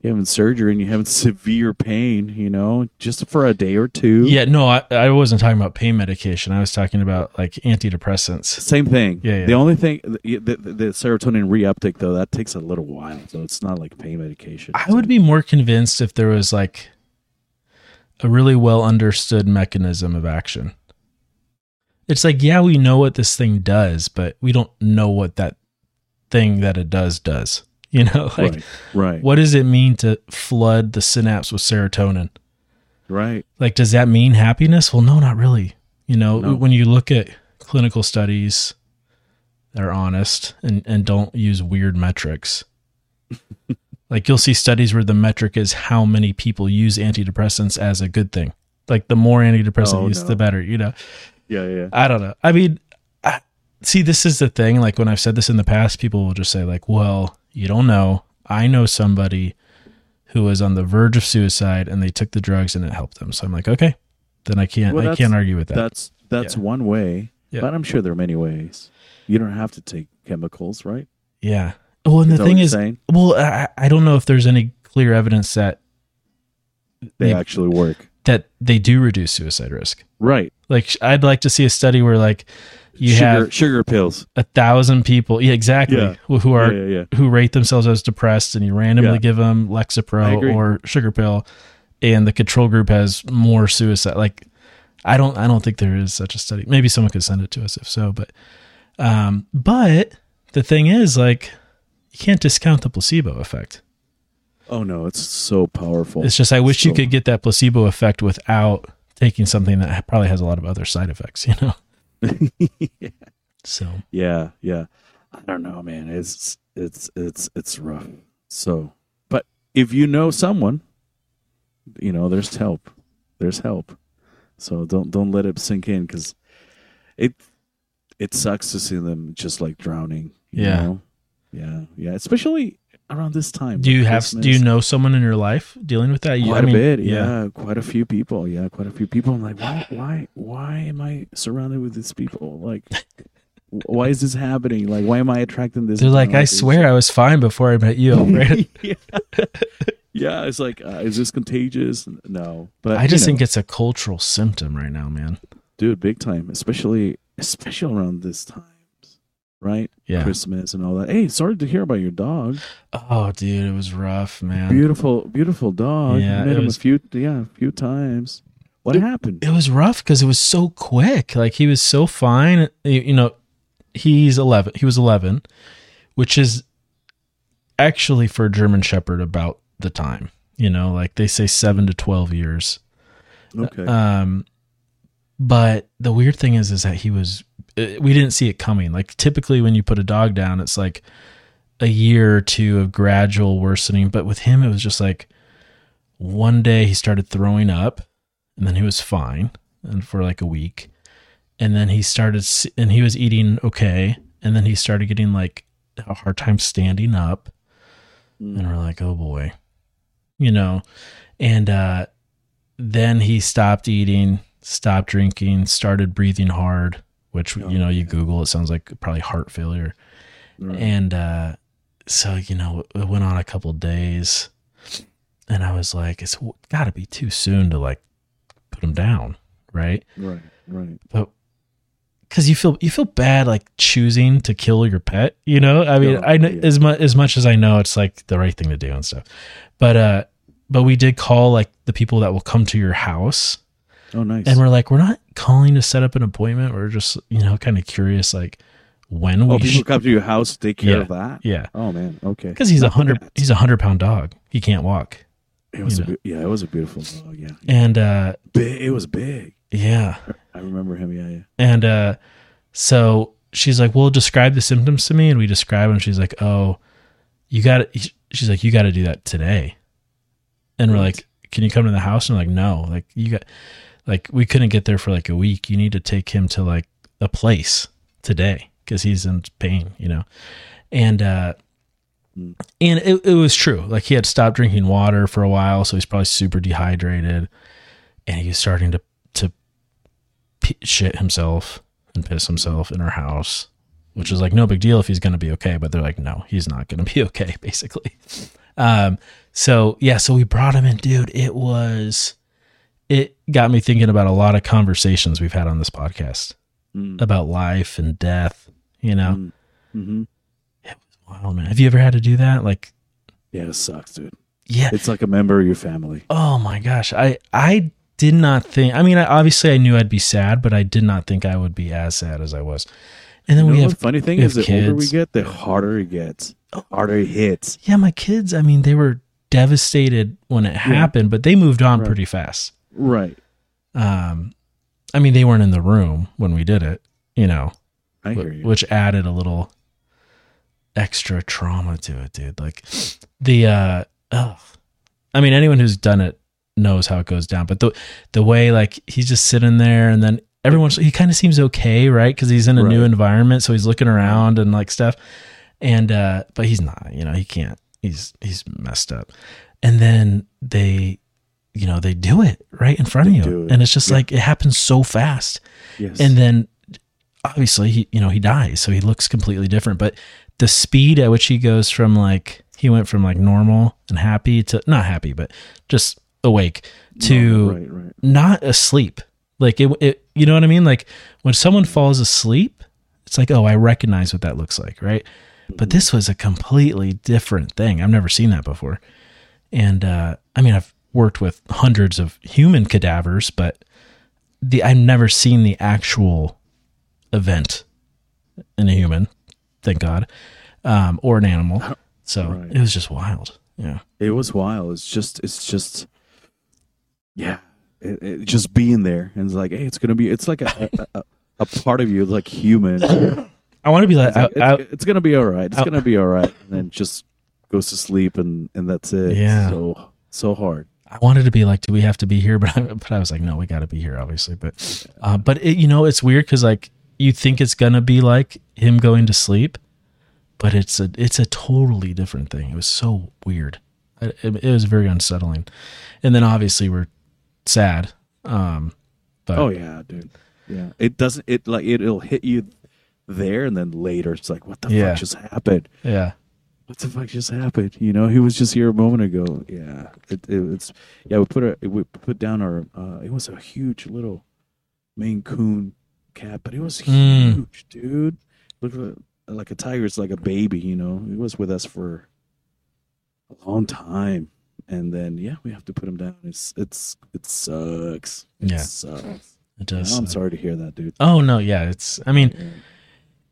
You having surgery and you're having severe pain, you know, just for a day or two. Yeah, no, I, I wasn't talking about pain medication. I was talking about like antidepressants. Same thing. Yeah, yeah. The only thing, the, the, the serotonin reuptake though, that takes a little while, so it's not like pain medication. I would be more convinced if there was like a really well understood mechanism of action. It's like, yeah, we know what this thing does, but we don't know what that thing that it does does. You know, like right, right, what does it mean to flood the synapse with serotonin? right. Like, does that mean happiness? Well, no, not really. You know, No. when you look at clinical studies that are honest and, and don't use weird metrics, like you'll see studies where the metric is how many people use antidepressants as a good thing. Like the more antidepressant Oh, use, no. the better, you know? Yeah, yeah. I don't know. I mean, I, see, this is the thing. Like when I've said this in the past, people will just say, like, well, you don't know. I know somebody who was on the verge of suicide and they took the drugs and it helped them. So I'm like, okay, then I can't, Well, I can't argue with that. That's that's Yeah. one way, Yeah. but I'm sure there are many ways. You don't have to take chemicals, right? yeah. Well, and Is the thing is, saying? well, I, I don't know if there's any clear evidence that They they- actually work, that they do reduce suicide risk. right? Like I'd like to see a study where like you sugar, have sugar pills. a thousand people, yeah, exactly, Yeah. who, are Yeah, yeah, who rate themselves as depressed, and you randomly give them Lexapro or sugar pill, and the control group has more suicide. Like, I don't, I don't think there is such a study. Maybe someone could send it to us if so, but, um, but the thing is, like, you can't discount the placebo effect. Oh no, it's so powerful. It's just I wish you could get that placebo effect without taking something that probably has a lot of other side effects. You know. So Yeah, yeah. I don't know, man. It's it's it's it's rough. So, but if you know someone, you know, there's help. There's help. So don't don't let it sink in because it it sucks to see them just like drowning. you Yeah. know? yeah, yeah. Especially around this time. do you have Christmas. do you know someone in your life dealing with that? You, Quite I a mean, bit, yeah. Quite a few people, yeah. Quite a few people. I'm like, why, why, why am I surrounded with these people? Like, why is this happening? Like, why am I attracting this? They're like, I swear I was fine before I met you. Right? yeah. yeah, it's like, uh, is this contagious? No, but I just you know, think it's a cultural symptom right now, man. dude, big time, especially, especially around this times, right? Yeah. Christmas and all that. Hey, sorry to hear about your dog. Oh, dude, it was rough, man. Beautiful, beautiful dog. Yeah, met him was- a few, yeah, a few times. What happened? It was rough because it was so quick. Like he was so fine. You you know, he's eleven. He was eleven, which is actually for a German Shepherd about the time. You know, like they say seven to twelve years. Okay. Um, but the weird thing is, is that he was. Uh, We didn't see it coming. Like typically, when you put a dog down, it's like a year or two of gradual worsening. But with him, it was just like one day he started throwing up, and then he was fine, and for like a week, and then he started, and he was eating okay, and then he started getting like a hard time standing up, and we're like, oh boy, you know, and uh, then he stopped eating, stopped drinking, started breathing hard, which you know you Google, it sounds like probably heart failure, and uh, so you know it went on a couple days, and I was like, it's got to be too soon to like put him down, right? Right, right. But because you feel you feel bad like choosing to kill your pet. You know, I mean, Yeah, I know yeah. as much as much as I know it's like the right thing to do and stuff, but uh, but we did call like the people that will come to your house, Oh, nice. and we're like, we're not calling to set up an appointment. We're just you know kind of curious like when we oh, people should, come to your house take care Yeah. of that. yeah, Oh man. Okay. because he's a hundred he's a hundred pound dog. He can't walk, It was a be- yeah. It was a beautiful dog. Yeah. and uh, Big. It was big. yeah, I remember him. Yeah. Yeah. And uh, so she's like, "Well, describe the symptoms to me." And we describe them. She's like, "Oh, you got to." She's like, "You got to do that today." And we're like, "Can you come to the house?" And we're like, "No, like you got, like we couldn't get there for like a week. You need to take him to like a place today because he's in pain, you know." And uh, and it, it was true. Like he had stopped drinking water for a while, so he's probably super dehydrated, and he was starting to to shit himself and piss himself in our house, which is like no big deal if he's going to be okay. But they're like, no, he's not going to be okay, basically. Um, so yeah, so we brought him in, dude. It was, got me thinking about a lot of conversations we've had on this podcast Mm. about life and death. You know, Mm. Mm-hmm. wow, man. Have you ever had to do that? Like, Yeah. It sucks, dude. yeah. It's like a member of your family. Oh my gosh, I I did not think. I mean, I, obviously I knew I'd be sad, but I did not think I would be as sad as I was. And then You we have the funny thing is, the older we get, the harder it gets. The harder it hits. Yeah, my kids, I mean, they were devastated when it happened, but they moved on Right. pretty fast. Right. Um, I mean, they weren't in the room when we did it, you know, I hear you. which added a little extra trauma to it, dude. Like the, uh, ugh. I mean, anyone who's done it knows how it goes down, but the, the way like he's just sitting there and then everyone's, he kind of seems okay, right? Cause he's in a new environment. So he's looking around and like stuff. And, uh, but he's not, you know, he can't, he's, he's messed up. And then they, you know, they do it right in front They of you. it. And it's just Yeah. like, it happens so fast Yes. and then obviously he you know he dies so he looks completely different but the speed at which he goes from like he went from like normal and happy to not happy but just awake to right, right. not asleep like it, it you know what i mean like when someone falls asleep it's like oh i recognize what that looks like right but this was a completely different thing i've never seen that before and uh i mean i've worked with hundreds of human cadavers but the I've never seen the actual event in a human, thank God, um, or an animal. So Right. it was just wild. Yeah. It was wild. It's just, it's just, yeah, it, it, just being there and it's like, hey, it's gonna be, it's like a a, a, part of you, like human. I want to be like, like, I, I, it's, it's gonna be all right. It's I- gonna be all right, and then just goes to sleep and and that's it. Yeah. So so hard. I wanted to be like, do we have to be here? But I, but I was like, no, we got to be here, obviously. But, uh, but it, you know, it's weird because like you think it's gonna be like him going to sleep, but it's a it's a totally different thing. It was so weird. It, it, it was very unsettling, and then obviously we're sad. Um, but Oh yeah, dude. Yeah. It doesn't. It like it, it'll hit you there, and then later it's like, what the Yeah. fuck just happened? yeah, what the fuck just happened? You know, he was just here a moment ago. Yeah, it, it, it's yeah. We put a we put down our. Uh, it was a huge little Maine Coon cat, but it was Mm. huge, dude. Look like, like a tiger. It's like a baby. You know, it was with us for a long time, and then yeah, we have to put him down. It's it's it sucks. It Yeah. sucks. it Yeah, does. I'm suck. sorry to hear that, dude. Oh no, yeah, it's. I mean,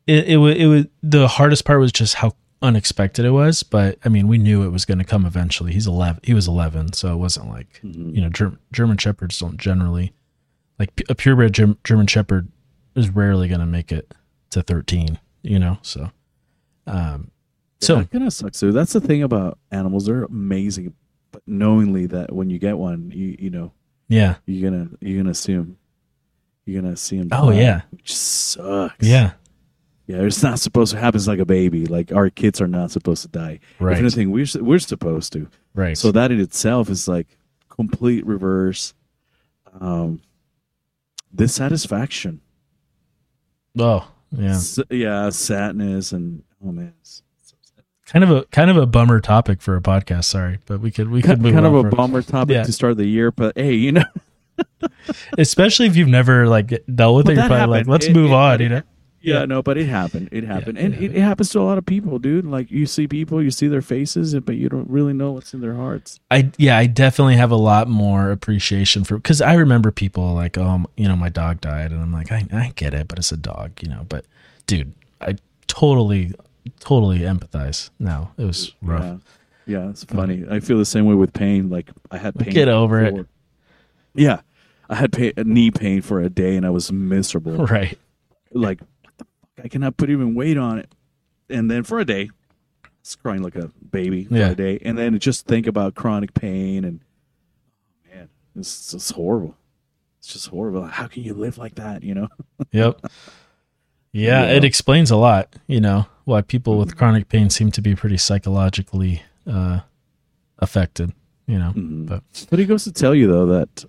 it it was it was the hardest part was just how unexpected it was. But I mean, we knew it was going to come eventually. He's eleven. He was eleven, so it wasn't like Mhm. you know Ger- German shepherds don't generally like a purebred Germ- German shepherd is rarely going to make it to thirteen. You know, so um, so it kind of sucks, dude. That's the thing about animals; they're amazing, but knowingly that when you get one, you you know yeah, you're gonna you're gonna assume you're gonna see him. Oh, yeah. which sucks. yeah, yeah. It's not supposed to happen. It's like a baby. Like our kids are not supposed to die. Right. If anything, we're we're supposed to. right. So that in itself is like complete reverse. Um, dissatisfaction. oh yeah, S- yeah, sadness, and oh man, it's- kind of a kind of a bummer topic for a podcast. Sorry, but we could we could kind of a for- bummer topic Yeah. to start the year, but hey, you know, Especially if you've never like dealt with But it, you're probably like, let's It- move it- on, you know? Yeah, no, but it happened. It happened, and it, it happens to a lot of people, dude. Like you see people, you see their faces, but you don't really know what's in their hearts. I yeah, I definitely have a lot more appreciation for because I remember people like, um, you know, my dog died, and I'm like, I, I get it, but it's a dog, you know. But dude, I totally, totally empathize. Now it was rough. Yeah, yeah, it's funny. I feel the same way with pain. Like I had pain. Get over it. Yeah, I had pain, knee pain for a day, and I was miserable. Right. Like what the fuck? I cannot put even weight on it. And then for a day, I was crying like a baby for Yeah. a day, and then just think about chronic pain and man, it's just horrible. It's just horrible. How can you live like that? You know? Yep. Yeah, Yeah. it explains a lot, you know, why people with chronic pain seem to be pretty psychologically uh, affected, you know. Mm-hmm. But But he goes to tell you though that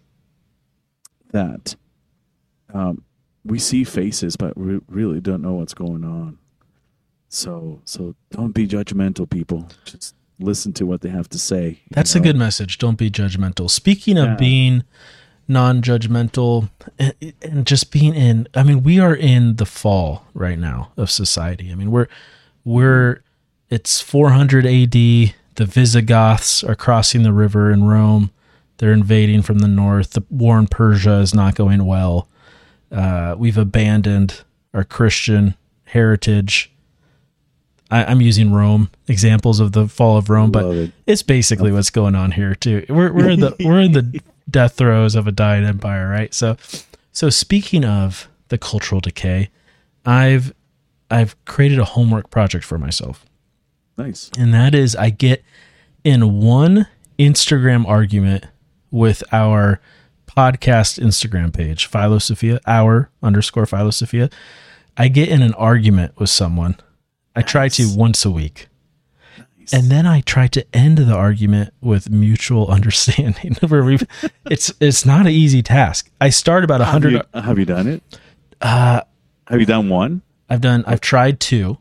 that um, we see faces, but we really don't know what's going on. So so don't be judgmental, people. Just listen to what they have to say. that's know? a good message. Don't be judgmental. Speaking of Yeah. being non-judgmental and, and just being in I mean, we are in the fall right now of society. I mean, we're we're it's 400 AD. The Visigoths are crossing the river in Rome. They're invading from the north. The war in Persia is not going well. Uh, we've abandoned our Christian heritage. I, I'm using Rome examples of the fall of Rome, but it. it's basically what's going on here too. We're we're in the we're in the death throes of a dying empire, right? So, so speaking of the cultural decay, I've I've created a homework project for myself Nice. and that is I get in one Instagram argument with our podcast Instagram page, Philosophia, our underscore Philosophia. I get in an argument with someone. I try to once a week. And then I try to end the argument with mutual understanding. Where we, it's it's not an easy task. I start about a Have hundred. you, have you done it? Uh, Have you done one? I've done. I've tried two.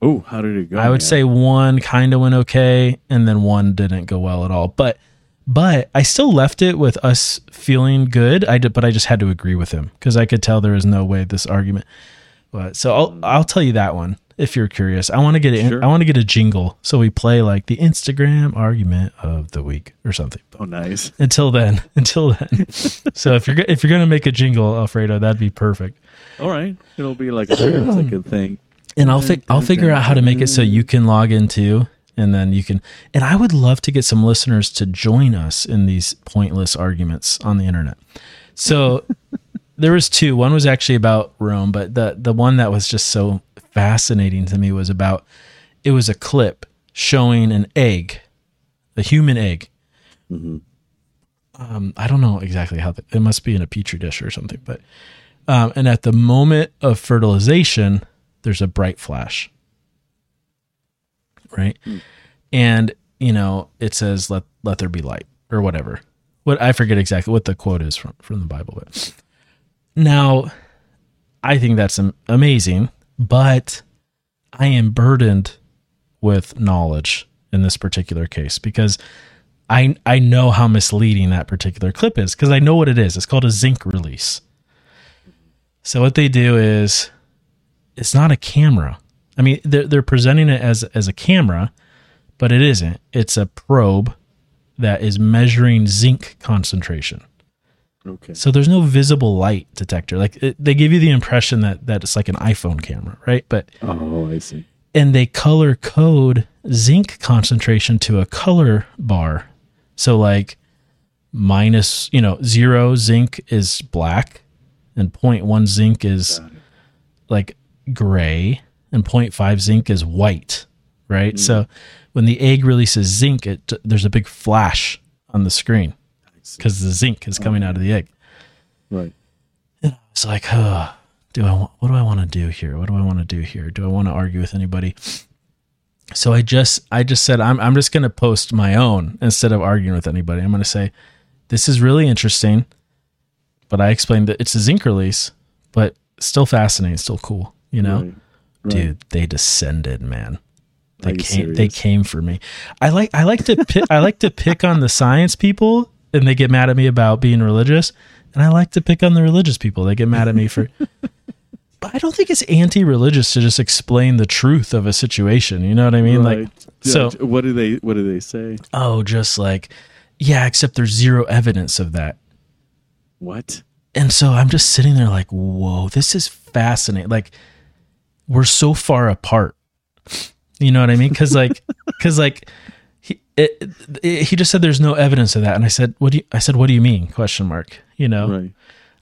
Oh, how did it go? I would say one kind of went okay, and then one didn't go well at all. But but I still left it with us feeling good. I did, but I just had to agree with him because I could tell there was no way this argument. But so I'll I'll tell you that one if you're curious. I want to get it. Sure. I want to get a jingle so we play like the Instagram argument of the week or something. Oh, nice. Until then, until then. so if you're if you're gonna make a jingle, Alfredo, that'd be perfect. All right, it'll be like a second thing. and I'll fi- I'll figure out how to make it so you can log in too, and then you can. And I would love to get some listeners to join us in these pointless arguments on the internet. So there was two. One was actually about Rome, but the the one that was just so fascinating to me was about. It was a clip showing an egg, a human egg. Um, I don't know exactly how the, it must be in a petri dish or something, but um, and at the moment of fertilization, there's a bright flash. Right? Hmm. And, you know, it says let let there be light or whatever. What I forget exactly what the quote is from from the Bible, but now I think that's amazing, but I am burdened with knowledge in this particular case because I I know how misleading that particular clip is because I know what it is. It's called a zinc release. So what they do is it's not a camera. I mean, they're they're presenting it as as a camera, but it isn't. It's a probe that is measuring zinc concentration. Okay. So there's no visible light detector. Like it, they give you the impression that that it's like an iPhone camera, right? But Oh, I see. and they color code zinc concentration to a color bar. So like minus, you know, zero zinc is black and 0.1 zinc is like gray and 0.5 zinc is white, right? So mm. when the egg releases zinc, it there's a big flash on the screen because the zinc is coming out of the egg. Right. It's like, oh, do I want, what do I want to do here? What do I want to do here? Do I want to argue with anybody? So I just, I just said, I'm, I'm just going to post my own instead of arguing with anybody. I'm going to say, this is really interesting, but I explained that it's a zinc release, but still fascinating, still cool, you know? Right. Right. Dude, they descended, man. They came. They came for me. I like. I like to. Pick, I like to pick on the science people and they get mad at me about being religious, and I like to pick on the religious people. They get mad at me for. but I don't think it's anti-religious to just explain the truth of a situation. You know what I mean? Right. Like, Yeah, so what do they what do they say? oh, just like, yeah, except there's zero evidence of that. What? And so I'm just sitting there like, whoa, this is fascinating. Like, we're so far apart. You know what I mean? Because like, because like, he it, it- he just said there's no evidence of that, and I said, what do you? I said, what do you mean? Question mark. You know, Right.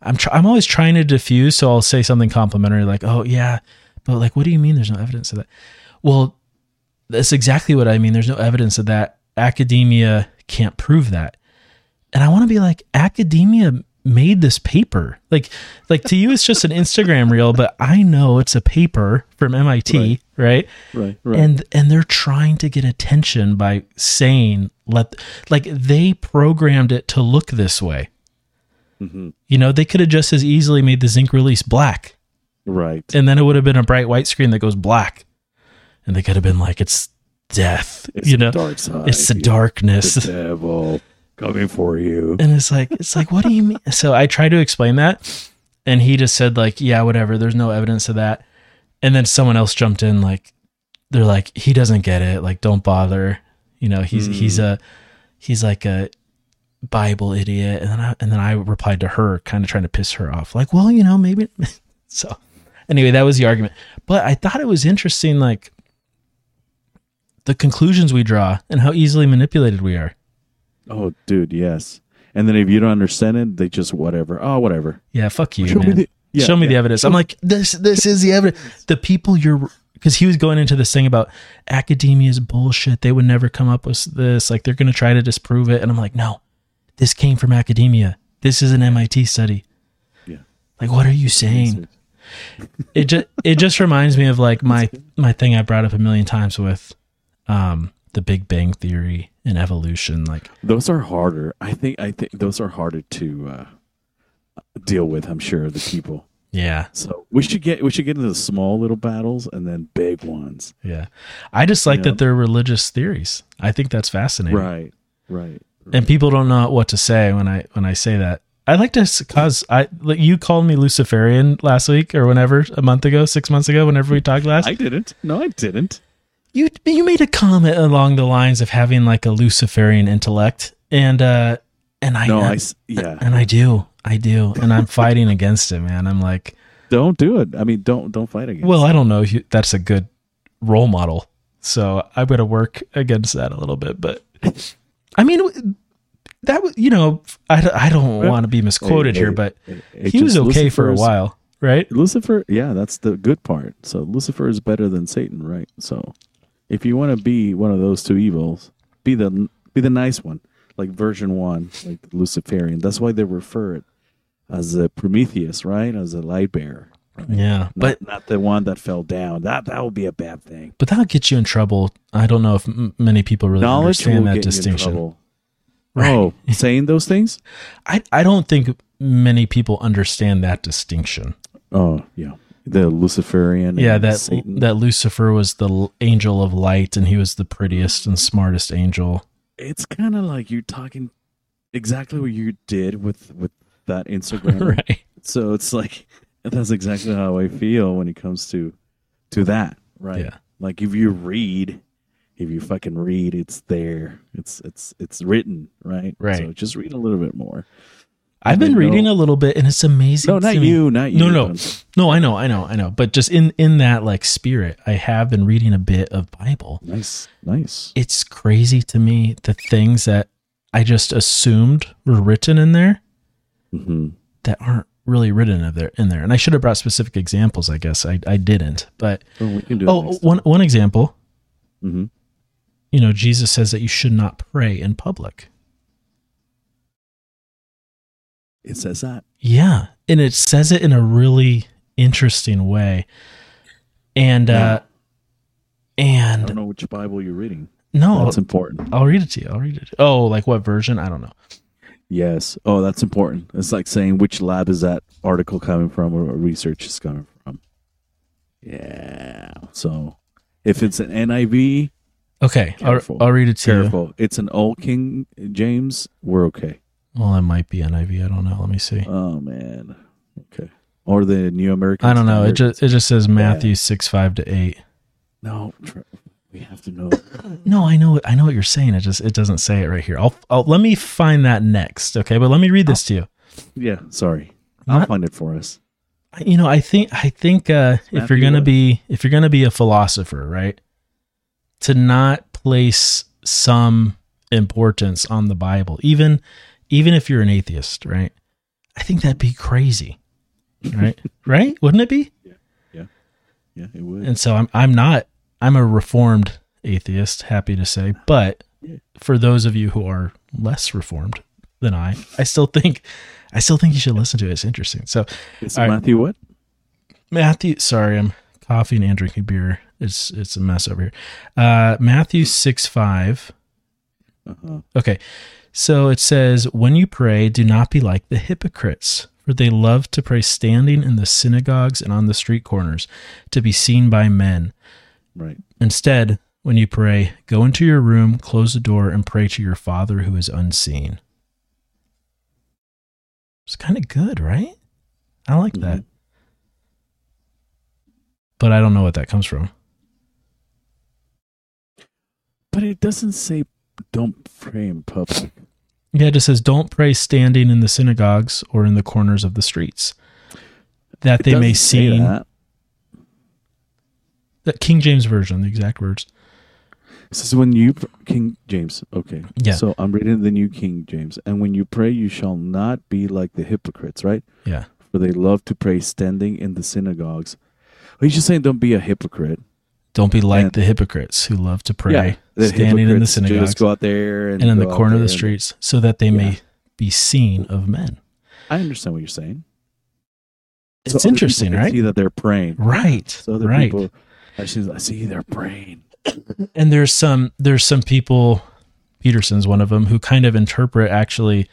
I'm try- I'm always trying to diffuse, so I'll say something complimentary like, "Oh yeah," but like, what do you mean? There's no evidence of that. Well, that's exactly what I mean. There's no evidence of that. Academia can't prove that, and I want to be like, academia made this paper. Like, like to you, it's just an Instagram reel, but I know it's a paper from MIT, right? Right. Right. and and they're trying to get attention by saying let like they programmed it to look this way mm-hmm. you know they could have just as easily made the zinc release black right. and then it would have been a bright white screen that goes black and they could have been like it's death It's you know it's the Yeah. darkness The devil coming for you. and it's like it's like what do you mean? So i tried to explain that and he just said like yeah whatever there's no evidence of that. And then someone else jumped in like they're like he doesn't get it like don't bother. You know he's hmm. he's a he's like a bible idiot. And then I, and then I replied to her kind of trying to piss her off like well you know maybe so anyway that was the argument. But i thought it was interesting like the conclusions we draw and how easily manipulated we are Oh, dude, yes. And then if you don't understand it, they just whatever. Oh, whatever. Yeah, fuck you, Show me man. the- yeah, Show me the evidence. I'm like, this this is the evidence. The people you're because he was going into this thing about academia is bullshit. They would never come up with this. Like they're gonna try to disprove it. And I'm like, no, this came from academia. This is an MIT study. Yeah. Like, what are you saying? it just it just reminds me of like my my thing I brought up a million times with um the Big Bang Theory and evolution. Like Those are harder. I think. I think those are harder to uh, deal with. I'm sure the people. yeah. So we should get we should get into the small little battles and then big ones. Yeah. I just like that they're religious theories. I think that's fascinating. Right. Right. And people don't know what to say when I when I say that. I like to cause I like you called me Luciferian last week or whenever a month ago, 6 months ago whenever we talked last. I didn't. No, I didn't. You you made a comment along the lines of having like a Luciferian intellect and uh and I No, I yeah. and I do. I do. And I'm fighting against it, man. I'm like, Don't do it. I mean, don't don't fight against. It. Well, I don't know if you, that's a good role model. So I'm to work against that a little bit, but I mean that was, you know, I, I don't want to be misquoted here, but he was okay for a while, right? Lucifer, yeah, that's the good part. So Lucifer is better than Satan, right? So if you want to be one of those two evils, be the be the nice one, like version one, like the Luciferian. That's why they refer it as a Prometheus, right? As a light bearer, Yeah, but but not the one that fell down. That that would be a bad thing. but that'll get you in trouble. I don't know if m- many people really Knowledge will understand that get you in distinction. trouble. Right. Oh, saying those things? I I don't think many people understand that distinction. Oh, yeah. The Luciferian. Yeah, that Satan. that Lucifer was the angel of light, and he was the prettiest and smartest angel. it's kind of like you're talking exactly what you did with with that Instagram. right. So it's like that's exactly how I feel when it comes to to that, right? Yeah. Like if you read, if you fucking read, it's there. It's it's it's written, right? Right. So just read a little bit more. I've been reading know- a little bit, and it's amazing. No, not you, not you. No, no, no. I know, I know, I know. But just in in that like spirit, I have been reading a bit of Bible. Nice, nice. It's crazy to me the things that I just assumed were written in there hmm that aren't really written in there. In there, and I should have brought specific examples. I guess I I didn't. But Oh, we can do oh, one one example. hmm You know, Jesus says that you should not pray in public. It says that. Yeah, and it says it in a really interesting way. And uh and I don't know which Bible you're reading. no, That's important. I'll read it to you. I'll read it. Oh, like what version? I don't know. Yes. Oh, that's important. It's like saying which lab is that article coming from or research is coming from. Yeah. So if it's an NIV, Okay, I'll, I'll read it to you. careful. It's an old King James, we're okay. Well, it might be NIV. I don't know. Let me see. Oh man. Okay. Or the New American. I don't know. It just it just says Matthew six five to eight. no. We have to know. No, I know. I know what you're saying. It just it doesn't say it right here. I'll, I'll let me find that next. Okay, but let me read this to you. yeah. Sorry. I'll Not- find it for us. you know i think i think uh if you're gonna what? be if you're gonna be a philosopher right to not place some importance on the bible even even if you're an atheist right i think that'd be crazy right right wouldn't it be Yeah, yeah, yeah, it would. and so i'm i'm not i'm a reformed atheist happy to say but for those of you who are less reformed than i i still think i still think you should listen to it it's interesting so It's right. Matthew what? Matthew, sorry, I'm coughing and drinking beer. It's it's a mess over here. Uh, Matthew six five. Uh-huh. Okay, so it says, "When you pray, do not be like the hypocrites, for they love to pray standing in the synagogues and on the street corners, to be seen by men. Right. Instead, when you pray, go into your room, close the door, and pray to your Father who is unseen." It's kind of good, right? I like mm-hmm. that. But I don't know what that comes from. But it doesn't say don't pray in public. Yeah, it just says, "Don't pray standing in the synagogues or in the corners of the streets, that It they may see." that. The King James version, the exact words. This is when you King James. Okay. Yeah. So I'm reading the New King James, and when you pray, you shall not be like the hypocrites, right? Yeah, For they love to pray standing in the synagogues. He's just saying don't be a hypocrite. Don't be like And- the hypocrites who love to pray Yeah, standing in the synagogues go out there and, and in the corner of the there and- streets, so that they Yeah. may be seen of men. I understand what you're saying. It's So interesting, right? See that they're praying. Right, So other right. people actually I see they're praying. and there's some there's some people peterson's one of them who kind of interpret actually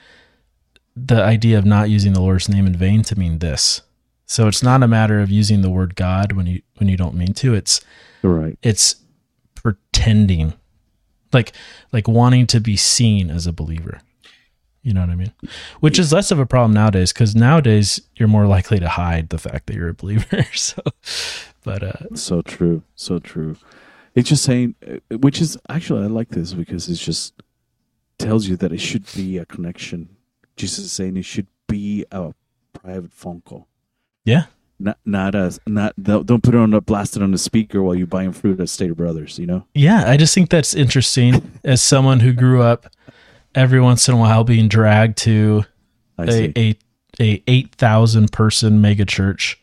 the idea of not using the lord's name in vain to mean this so it's not a matter of using the word god when you when you don't mean to it's Right. it's pretending like like wanting to be seen as a believer you know what i mean which is less of a problem nowadays because nowadays you're more likely to hide the fact that you're a believer so but uh So true. So true. It's just saying, uh, which is actually I like this because it just tells you that it should be a connection. Jesus is saying it should be a private phone call, yeah not not a not don't put it on a blast it on the speaker while you're buying fruit at Stater Brothers. You know. Yeah, I just think that's interesting as someone who grew up every once in a while being dragged to a a, a 8,000 person mega church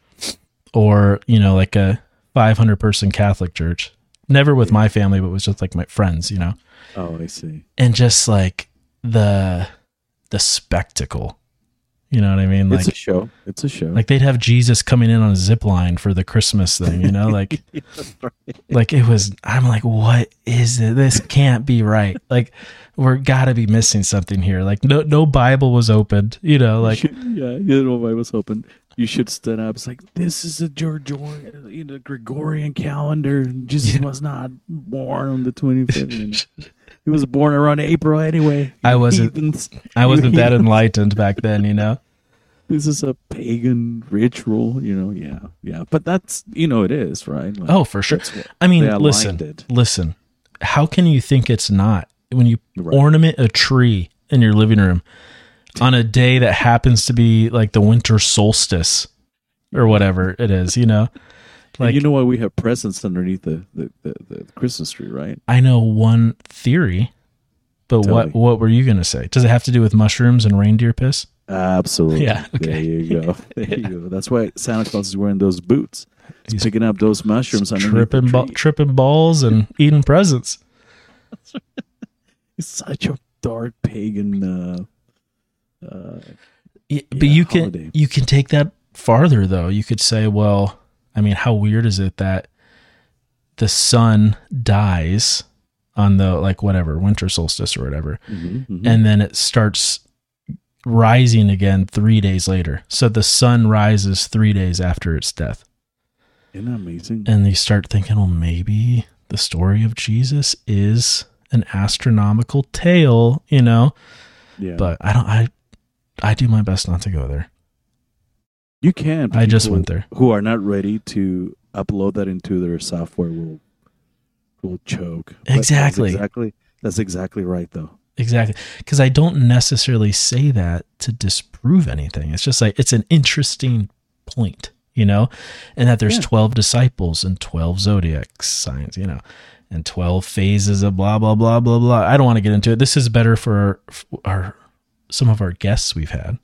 or, you know, like a 500 person Catholic church. Never with my family, but was just like my friends, you know. oh, I see. And just like the the spectacle. You know what I mean? Like, it's a show. It's a show. like they'd have Jesus coming in on a zip line for the Christmas thing, you know, like like it was i'm like what is it this can't be right like we're gotta be missing something here like no no bible was opened you know like should, yeah, you know, I was hoping you should stand up. It's like this is a Gregorian, you know, Gregorian calendar. Jesus was not born on the twenty fifth. he was born around April anyway. I wasn't- Heathens. i wasn't that enlightened back then you know This is a pagan ritual, you know. Yeah, yeah, but that's you know it is right. Like, oh for sure i mean listen listen how can you think it's not when you Right. ornament a tree in your living room on a day that happens to be like the winter solstice or whatever it is you know And you know why we have presents underneath the the, the, the Christmas tree, right? I know one theory, but Tell what me. what were you going to say? Does it have to do with mushrooms and reindeer piss? Absolutely. Yeah, There okay. you go. There you go. That's why Santa Claus is wearing those boots. He's, He's picking up those mushrooms underneath tripping ba- tripping balls and eating presents. It's such a dark pagan. Uh, uh, Yeah, but Yeah, you can you can take that farther though. You could say, well, I mean, how weird is it that the sun dies on the like whatever winter solstice or whatever, mhm, mhm. and then it starts rising again three days later. So the sun rises three days after its death. Isn't that amazing? and you start thinking, well, maybe the story of Jesus is an astronomical tale, you know. yeah. But I don't, I, I do my best not to go there. You can. I just went there. Who are not ready to upload that into their software will will choke. But that's Exactly. exactly. That's exactly right, though. Exactly. Because I don't necessarily say that to disprove anything. It's just like it's an interesting point, you know, and that there's Yeah. 12 disciples and 12 zodiac signs, you know, and 12 phases of blah, blah, blah, blah, blah. I don't want to get into it. This is better for our, for our some of our guests we've had.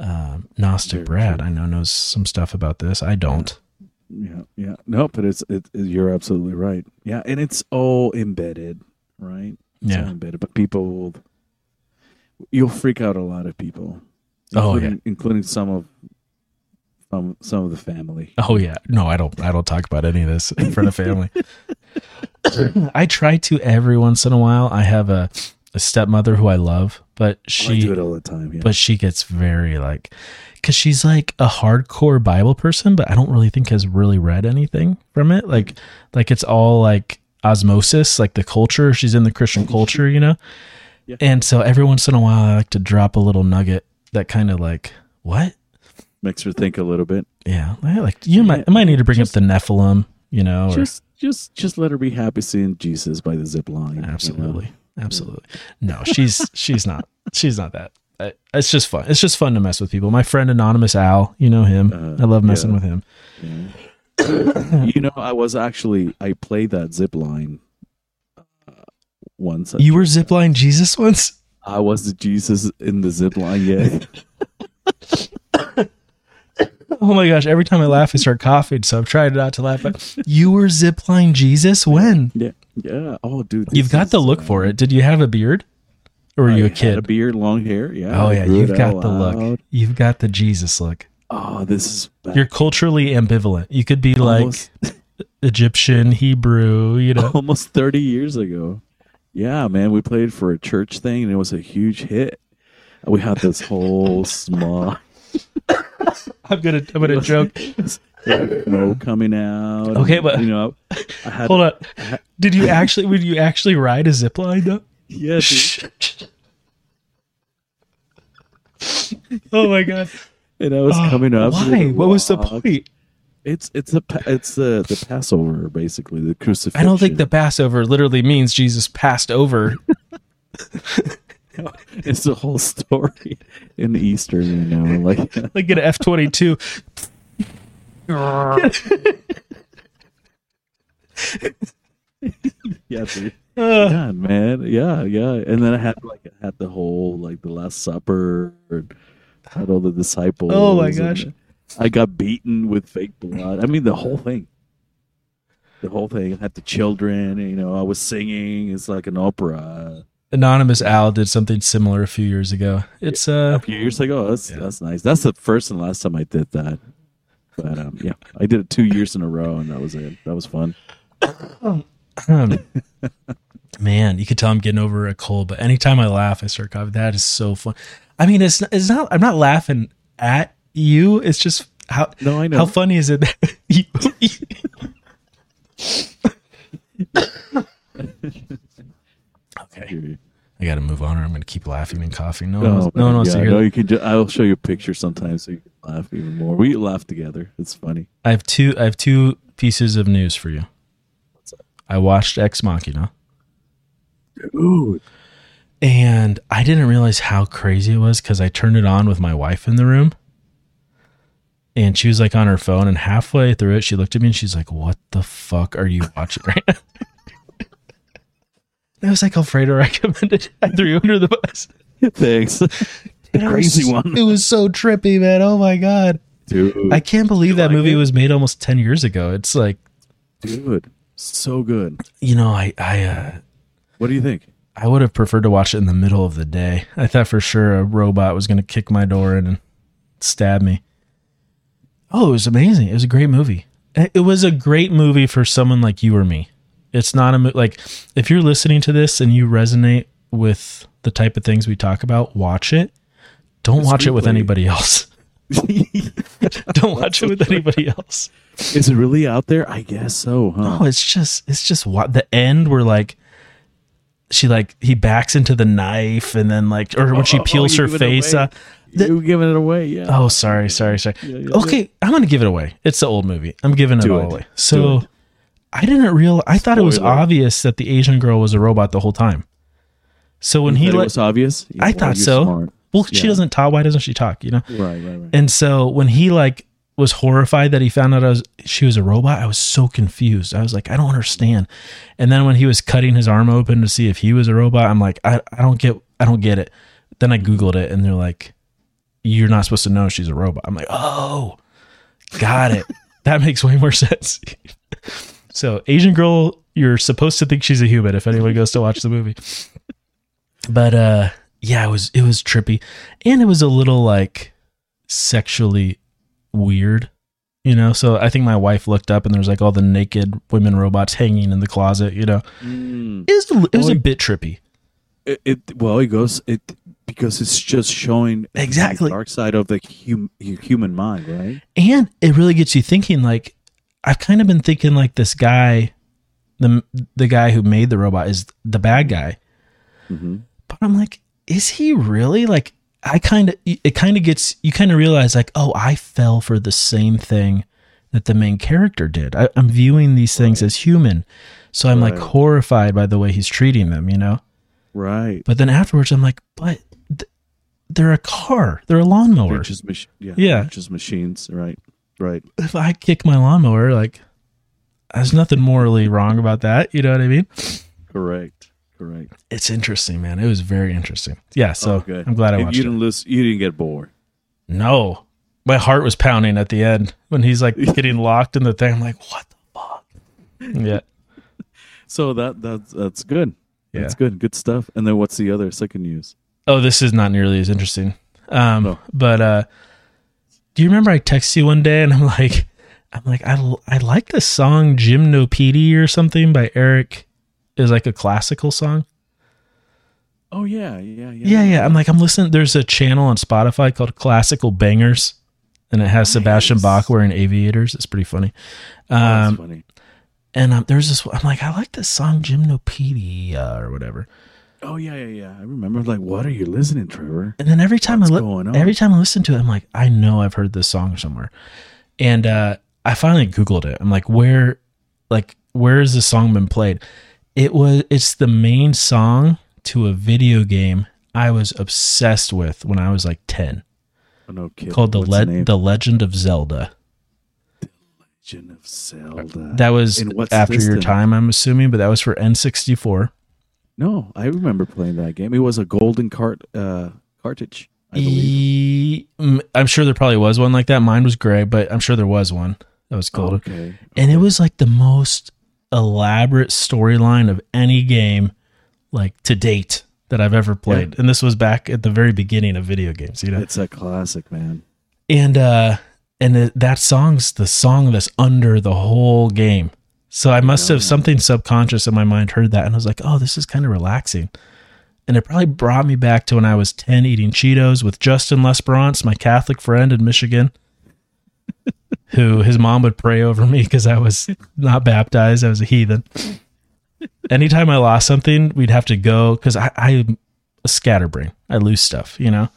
Um, Gnostic Very Brad. I know, knows some stuff about this. I don't. Yeah, yeah. No, but it's it, it- you're absolutely right. Yeah, and it's all embedded, right? It's Yeah. embedded. But people will you'll freak out a lot of people. Oh, yeah. including some of some some of the family. Oh yeah, no, I don't. I don't talk about any of this in front of family. I try to every once in a while. I have a, a stepmother who I love, but I she, do it all the time. Yeah. but she gets very like, because she's like a hardcore Bible person, but I don't really think has really read anything from it. Like, like it's all like osmosis, like the culture. She's in the Christian culture, you know. Yeah. And so every once in a while, I like to drop a little nugget that kind of like, what? makes her think a little bit. Yeah, I like you might I might need to bring up the Nephilim, you know, or Just just just let her be happy seeing Jesus by the zip line. you know? Absolutely. No, she's she's not she's not that. It's just fun. It's just fun to mess with people. My friend Anonymous Al, you know him. Uh, I love messing yeah. with him. you know, I was actually I played that zip line uh, once. You were zip zipline Jesus once. I was the Jesus in the zip line. Yeah, Oh my gosh! Every time I laugh, I start coughing. So I'm trying not to laugh. But you were zipline Jesus when? yeah, yeah. Oh, dude, You've got the look uh, for it. Did you have a beard, or were I you a kid? a beard, long hair. Yeah. oh yeah, you've got the look. out. You've got the Jesus look. Oh, this is bad. You're culturally ambivalent. You could be like Egyptian, Hebrew, you know. almost 30 years ago. Yeah, man, we played for a church thing and it was a huge hit. We had this whole small I'm gonna I'm gonna joke. No coming out. Okay, but- you know, I had Hold on. Did you actually would you actually ride a zip line though? Yeah, oh my god. and I was oh, coming up. Why? What was the point? It's it's a it's the the Passover basically the crucifixion. I don't think the Passover literally means Jesus passed over. it's the whole story in Easter. You know, like like get an F twenty two. yeah, dude. Uh, man, yeah, yeah. And then I had like I had the whole like the Last Supper, and had all the disciples. Oh my gosh. I got beaten with fake blood. I mean, the whole thing. The whole thing. I had the children. You know, I was singing. It's like an opera. Anonymous Al did something similar a few years ago. It's uh A few years ago. That's that's nice. That's the first and last time I did that. But um, yeah, I did it two years in a row, and that was it. That was fun. um, man, you could tell I'm getting over a cold, but anytime I laugh, I start coughing. That is so fun. I mean, it's it's not. I'm not laughing at you. It's just how No, I know. how funny is it? that you- okay, I got to move on, or I'm going to keep laughing and coughing. No, one No, wants, no one yeah, to hear. no, you can. Ju- I'll show you a picture sometime so you can laugh even more. We laugh together. It's funny. I have two. I have two pieces of news for you. What's I watched Ex Machina. Ooh, And I didn't realize how crazy it was because I turned it on with my wife in the room. And she was like on her phone, and halfway through it, she looked at me and she's like, What the fuck are you watching right now? I was like, Alfredo recommended. I threw you under the bus. thanks. crazy one, It was so trippy, man. Oh my God. dude. I can't believe that like movie it? was made almost 10 years ago. It's like, dude, so good. you know, I, I, uh, What do you think? I would have preferred to watch it in the middle of the day. I thought for sure a robot was going to kick my door in and stab me. Oh, it was amazing. It was a great movie. It was a great movie for someone like you or me. It's not a like if you're listening to this and you resonate with the type of things we talk about, watch it. Don't The watch it with anybody else. Don't watch it with anybody else. Is it really out there? I guess so, huh? No, it's just it's just what the end where like she like he backs into the knife and then like or when she Oh, oh, peels you her face up. The- you giving it away, yeah. oh, sorry, sorry, sorry. Yeah, yeah, okay, I'm gonna give it away. It's the old movie. I'm giving it it. away. So. I didn't real. I thought it was obvious that the Asian girl was a robot the whole time. So when You he let, was obvious. I Yeah, thought so. smart. Well, she doesn't talk. Why doesn't she talk? You know. Right, right, right. And so when he like was horrified that he found out I was she was a robot, I was so confused. I was like, I don't understand. And then when he was cutting his arm open to see if he was a robot, I'm like, I, I don't get I don't get it. Then I googled it and they're like, You're not supposed to know she's a robot. I'm like, Oh, got it. that makes way more sense. So Asian girl, you're supposed to think she's a human if anyone goes to watch the movie. But uh yeah, it was it was trippy. And it was a little like sexually weird. You know, so I think my wife looked up and there's like all the naked women robots hanging in the closet. You know, Mm. it was a, it was a bit trippy. It, it well, it goes it because it's just showing Exactly. the dark side of the hum, human mind, right? and it really gets you thinking like i've kind of been thinking like this guy the the guy who made the robot is the bad guy. Mm-hmm. but i'm like is he really? Like i kind of it kind of gets you kind of realize like oh i fell for the same thing that the main character did. I, i'm viewing these things as human. So i'm like horrified by the way he's treating them you know? Right. but then afterwards i'm like but th- they're a car. They're a lawnmower. They're just mach- yeah, Yeah. just machines, right? Right. if I kick my lawnmower, like there's nothing morally wrong about that. You know what I mean? Correct. Correct. It's interesting, man. It was very interesting. Yeah, so Oh, good. I'm glad I And watched you didn't lose. You didn't get bored. No, my heart was pounding at the end when he's like getting locked in the thing. I'm like, what the fuck? Yeah, So that that's that's good. Yeah. That's good. Good stuff. And then what's the other second news? Oh, this is not nearly as interesting. Um, No. but uh, do you remember I texted you one day and I'm like, I'm like, I, I like the song Gymnopedie or something by Eric. Is like a classical song. Oh yeah, yeah, yeah. Yeah, yeah. I'm like, I'm listening. There's a channel on Spotify called Classical Bangers, and it has Sebastian Bach wearing aviators. It's pretty funny. Oh, Um, funny. and um, there's this. I'm like, I like this song Gymnopedia or whatever. Oh yeah, yeah, yeah. I remember. Like, what are you listening, Trevor? And then every time What's I li- every time I listen to it, I'm like, I know I've heard this song somewhere. And uh, I finally Googled it. I'm like, where, like, where has this song been played? It was. It's the main song to a video game I was obsessed with when I was like ten, Oh, no kid. called the Le- name? the Legend of Zelda. Legend of Zelda. That was after your time, I'm assuming, but that was for N64. No, I remember playing that game. It was a golden cart uh, cartridge. I believe. E- mm, I'm sure there probably was one like that. Mine was gray, but I'm sure there was one that was golden. Okay. And it was like the most elaborate storyline of any game, like to date, that I've ever played. And this was back at the very beginning of video games, you know. It's a classic, man. and uh, and that song's the song that's under the whole game. So I must have something subconscious in my mind heard that, and I was like, "Oh, this is kind of relaxing." And it probably brought me back to when I was ten, eating Cheetos with Justin Lesperance, my Catholic friend in Michigan, who his mom would pray over me because I was not baptized; I was a heathen. Anytime I lost something, we'd have to go because I, I'm a scatterbrain. I lose stuff, you know.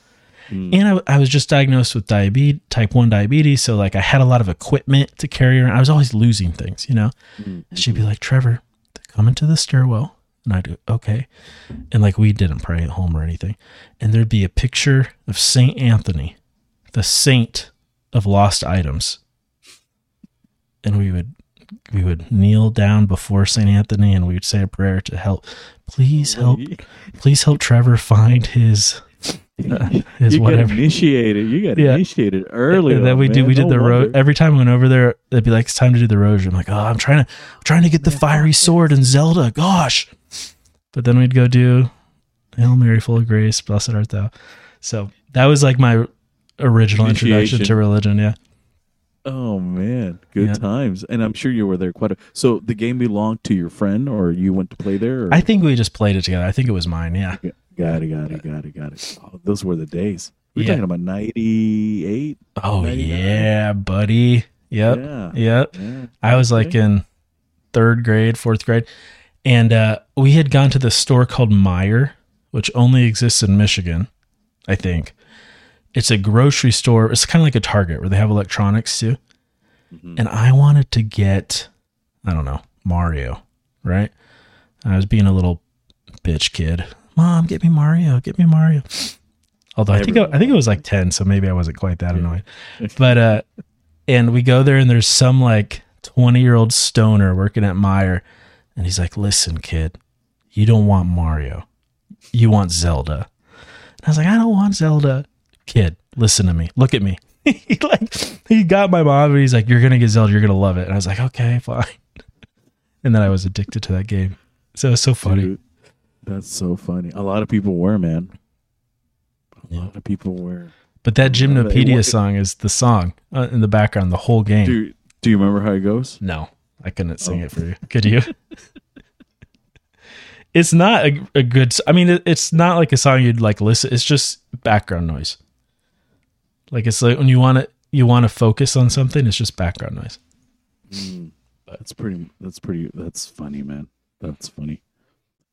Mm. And I, I was just diagnosed with diabetes, type 1 diabetes. So, like, I had a lot of equipment to carry around. I was always losing things, you know? And she'd be like, Trevor, come into the stairwell. And I'd do, okay. And, like, we didn't pray at home or anything. And there'd be a picture of St. Anthony, the saint of lost items. And we would. We would kneel down before St. Anthony and we would say a prayer to help. Please help. Please help Trevor find his you whatever. got initiated. You got Yeah. initiated early. And then on, we did man. we did No the road every time I went over there. They'd be like, "It's time to do the rosary." I'm like, "Oh, I'm trying to I'm trying to get the fiery sword and Zelda." Gosh, but then we'd go do Hail Mary, full of grace, blessed art thou. So that was like my original introduction to religion. Yeah, Oh man, good Yeah. times. And I'm sure you were there quite a. So the game belonged to your friend, or you went to play there? Or? I think we just played it together. I think it was mine. Yeah, Got it, got it, got it, got it. Oh, those were the days. We're Yeah. talking about '98. Oh 99. yeah, buddy. Yep. Yeah. Yep. Yeah. I was like in third grade, fourth grade. And uh, we had gone to the store called Meijer, which only exists in Michigan, I think. It's a grocery store. It's kind of like a Target where they have electronics too. And I wanted to get, I don't know, Mario, right? I was being a little bitch kid. Mom, get me Mario. Get me Mario. Although I think I, I think it was like ten, so maybe I wasn't quite that annoyed. But uh, and we go there and there's some like twenty year old stoner working at Meijer, and he's like, "Listen, kid, you don't want Mario, you want Zelda." And I was like, "I don't want Zelda." Kid, listen to me. Look at me. he like he got my mom and he's like, "You're gonna get Zelda. You're gonna love it." And I was like, "Okay, fine." And then I was addicted to that game. So it's so funny. Dude, that's so funny. A lot of people were, man. A lot of people were. But that Yeah, Gymnopedia song is the song uh, in the background the whole game. Do Do you remember how it goes? No, I couldn't sing Oh. it for you. Could you? it's not a, a good. I mean, it, it's not like a song you'd like listen. It's just background noise. Like it's like when you want to you want to focus on something. It's just background noise. That's pretty. That's pretty. That's funny, man. That's funny.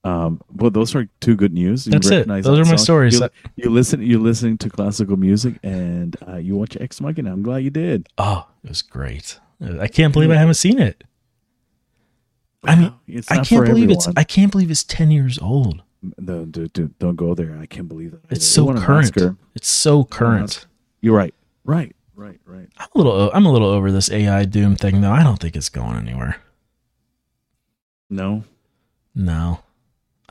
Um, well, those are two good news. You That's it. Those that are my song. stories. You, you listen. You listening to classical music, and uh, you watch Ex Machina. I'm glad you did. Oh, it was great. I can't believe I haven't seen it. I mean, It's I can't believe it's. I can't believe it's ten years old. No, dude, dude, don't go there. I can't believe that. It's It so won current. It's so current. You're right. Right. Right. Right. I'm a little. I'm a little over this AI doom thing though. I don't think it's going anywhere. No. No,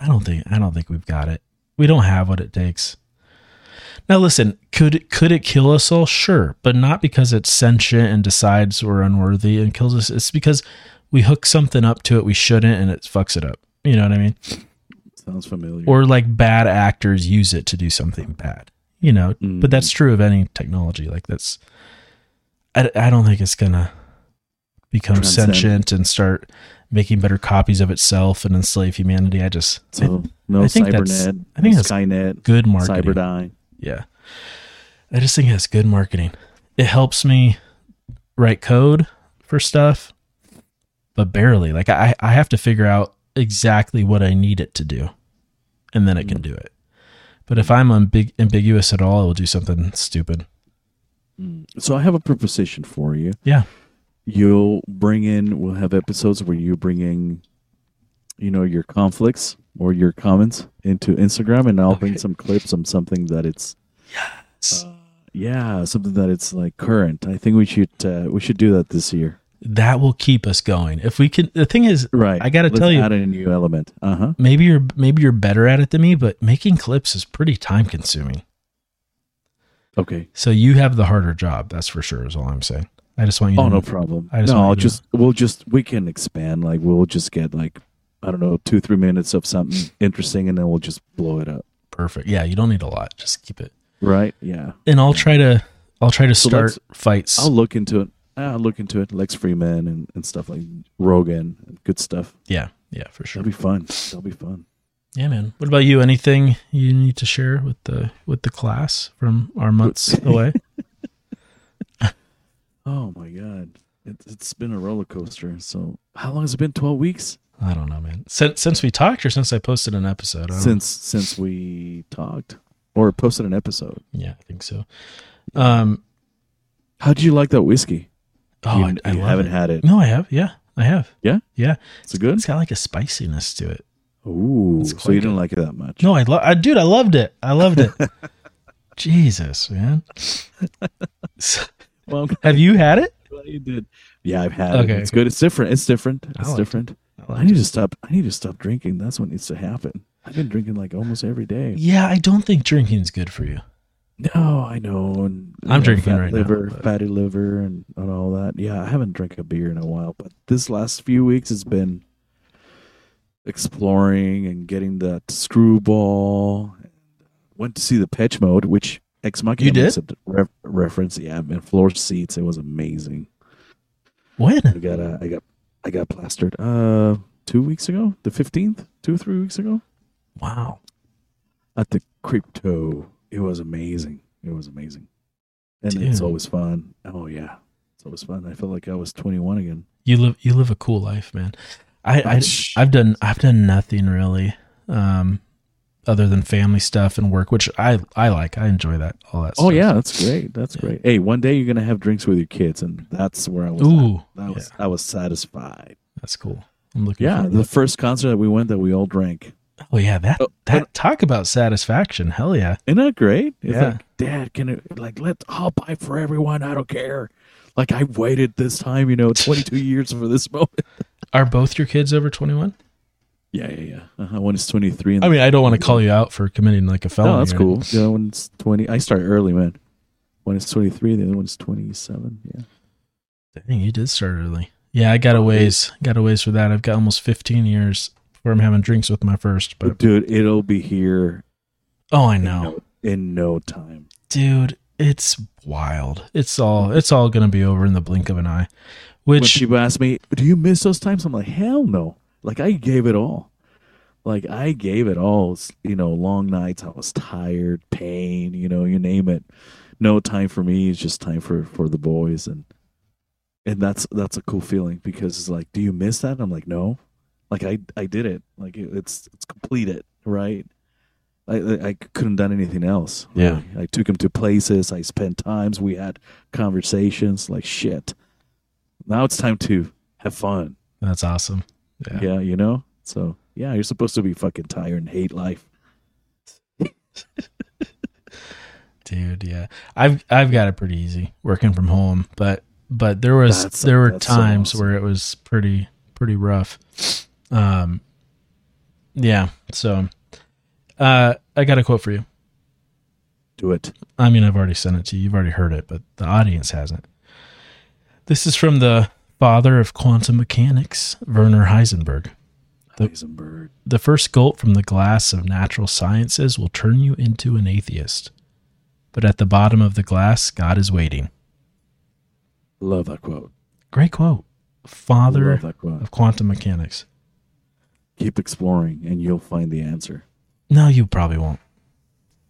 I don't think. I don't think we've got it. We don't have what it takes. Now listen, could could it kill us all? Sure, but not because it's sentient and decides we're unworthy and kills us. It's because we hook something up to it we shouldn't and it fucks it up. You know what I mean? Sounds familiar. Or like bad actors use it to do something bad. You know, but that's mm. true of any technology. Like that's. I, I don't think it's gonna become Transcend. sentient and start making better copies of itself and enslave humanity. I just so no I think that's- cybernet. I think no that's Skynet. good marketing. Cyberdyne. Yeah. I just think it's good marketing. It helps me write code for stuff, but barely. Like I, I have to figure out exactly what I need it to do, and then it can mm. do it. But if I'm ambig- ambiguous at all, it will do something stupid. Mm. So I have a proposition for you. Yeah. You'll bring in. We'll have episodes where you bring in, you know, your conflicts or your comments into Instagram, and I'll bring some clips on something that it's. Yes. Yeah, something that it's like current. I think we should uh, we should do that this year. that will keep us going. If we can, the thing is, Right. I got to Let's tell you, add a new element. Uh huh. maybe you're maybe you're better at it than me, but making clips is pretty time consuming. Okay. So you have the harder job. That's for sure. Is all I'm saying. I just want you. Oh, to no problem. I just no, I'll you to- just we'll just we can expand. Like we'll just get like I don't know two three minutes of something interesting, and then we'll just blow it up. Perfect. Yeah, you don't need a lot. Just keep it. Right? Yeah. And I'll try to. I'll try to So start fights. I'll look into it. I'll look into it. Lex Fridman and, and stuff like Rogan, good stuff. yeah, yeah, for sure. That'll be fun. That'll be fun. Yeah, man. What about you? Anything you need to share with the with the class from our months away? Oh my god, it, it's been a roller coaster. So how long has it been? Twelve weeks I don't know, man. Since since we talked, or since I posted an episode? Since since we talked or posted an episode. Yeah, I think so. Um. How did you like that whiskey? Oh, you, I, I haven't it. had it. No, I have. Yeah, I have. Yeah, Yeah, it's good. it's got like a spiciness to it. Ooh, It's so you didn't good. like it that much? No, I love. I dude, I loved it. I loved it. Jesus, man. So- Well, have you had it? you did. Yeah, I've had Okay, it. It's good. It's different. It's different. I It's liked it. different. I I, need it. to stop. I need to stop drinking. That's what needs to happen. I've been drinking like almost every day. Yeah, I don't think drinking's good for you. No, I know. And I'm know, drinking right now, liver, but- fatty liver, and, and all that. Yeah, I haven't drank a beer in a while, but this last few weeks has been exploring and getting that screwball. Uh, went to see Depeche Mode, which Ex Machina You did? re- reference. Yeah, man, floor seats. It was amazing. When? I got uh, I got I got plastered uh two weeks ago, the fifteenth, two or three weeks ago Wow. at the crypto. It was amazing. It was amazing, and it's always fun. Oh yeah, it's always fun. I felt like I was twenty one again. You live you live a cool life, man. I, I I've done I've done nothing really, um, other than family stuff and work, which I I like. I enjoy that all that. Oh stuff. yeah, that's great. That's great. Hey, one day you're gonna have drinks with your kids, and that's where I was. Ooh, at. That was I was satisfied. that's cool. I'm looking. Yeah, the first concert that we went that we all drank. oh yeah, that Oh, that talk about satisfaction. Hell yeah. Isn't that great? It's Yeah. like, Dad, can it like let I'll buy for everyone. I don't care. Like I waited this time, you know, 22 years for this moment. Are both your kids over 21? Yeah, yeah, yeah. Uh-huh. One is 23. And I mean, I don't want to call you out for committing like a felony. no, that's cool. anything. The other one's 20. I start early, man. One is 23. The other one's 27. Yeah. Dang, you did start early. Yeah, I got a ways. Got a ways for that. I've got almost 15 years before I'm having drinks with my first. But Dude, it'll be here oh, I in know, no, in no time. dude. It's wild. It's all. It's all gonna be over in the blink of an eye. when Which people ask me, "Do you miss those times?" I'm like, "Hell no!" Like I gave it all. Like I gave it all. You know, long nights. I was tired, pain. You know, you name it. No time for me. It's just time for for the boys, and and that's that's a cool feeling because it's like, do you miss that? I'm like, no. Like I I did it. Like it, it's it's completed, right? I I I couldn't done anything else. Yeah. really. I took him to places. I spent times. We had conversations. Like shit. Now it's time to have fun. that's awesome. Yeah. Yeah, you know? So, yeah, you're supposed to be fucking tired and hate life. dude. Yeah, I've I've got it pretty easy working from home, but but there was That's- there were that's so times awesome. where it was pretty pretty rough. Um, yeah. So, uh, I got a quote for you. Do it. I mean, I've already sent it to you. You've already heard it, but the audience hasn't. This is from the father of quantum mechanics, Werner Heisenberg. The- Heisenberg. The first gulp from the glass of natural sciences will turn you into an atheist. But at the bottom of the glass, God is waiting. Love that quote. Great quote. Father quote. of quantum mechanics. Keep exploring and you'll find the answer. No, you probably won't.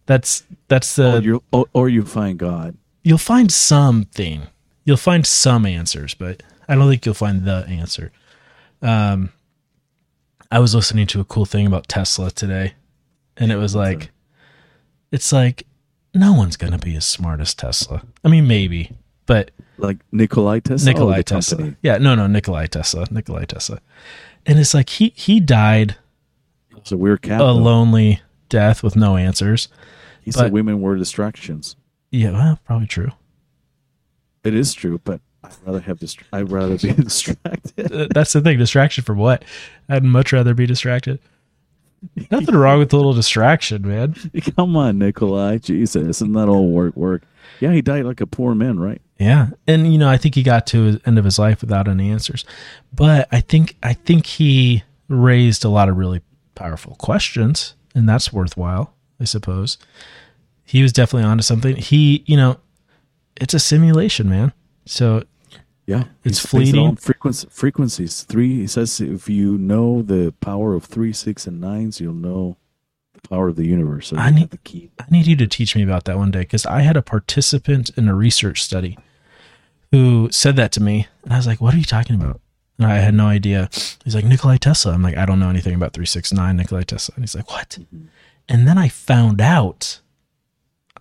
That's that's the or, you or, or you find God. you'll find something. You'll find some answers, but I don't think you'll find the answer. Um, I was listening to a cool thing about Tesla today, and it was like, it's like no one's gonna be as smart as Tesla. I mean, maybe, but Like Nikolai Tesla. Nikolai Tesla. company. Yeah, no, no, Nikolai Tesla, Nikolai Tesla, and it's like he he died It's a weird cat. a though. lonely death with no answers. He but- said women were distractions. Yeah, well, probably true. It is true, but I'd rather have dist- I'd rather be distracted. That's the thing. Distraction from what? I'd much rather be distracted. Nothing wrong with a little distraction, man. Come on, Nikolai. Jesus, isn't that all work work? Yeah, he died like a poor man, right? Yeah, and you know, I think he got to the end of his life without any answers, but I think I think he raised a lot of really powerful questions, and that's worthwhile, I suppose. He was definitely onto something. He, you know, it's a simulation, man. So Yeah, It's He's based it fleeting. frequency, frequencies. Three. He says if you know the power of three, six, and nines, you'll know the power of the universe. So I need- the key. I need you to teach me about that one day because I had a participant in a research study who said that to me, and I was like, "What are you talking about?" And I had no idea. He's like Nikolai Tesla. I'm like, I don't know anything about three six nine Nikolai Tesla. And he's like, "What?" Mm-hmm. And then I found out.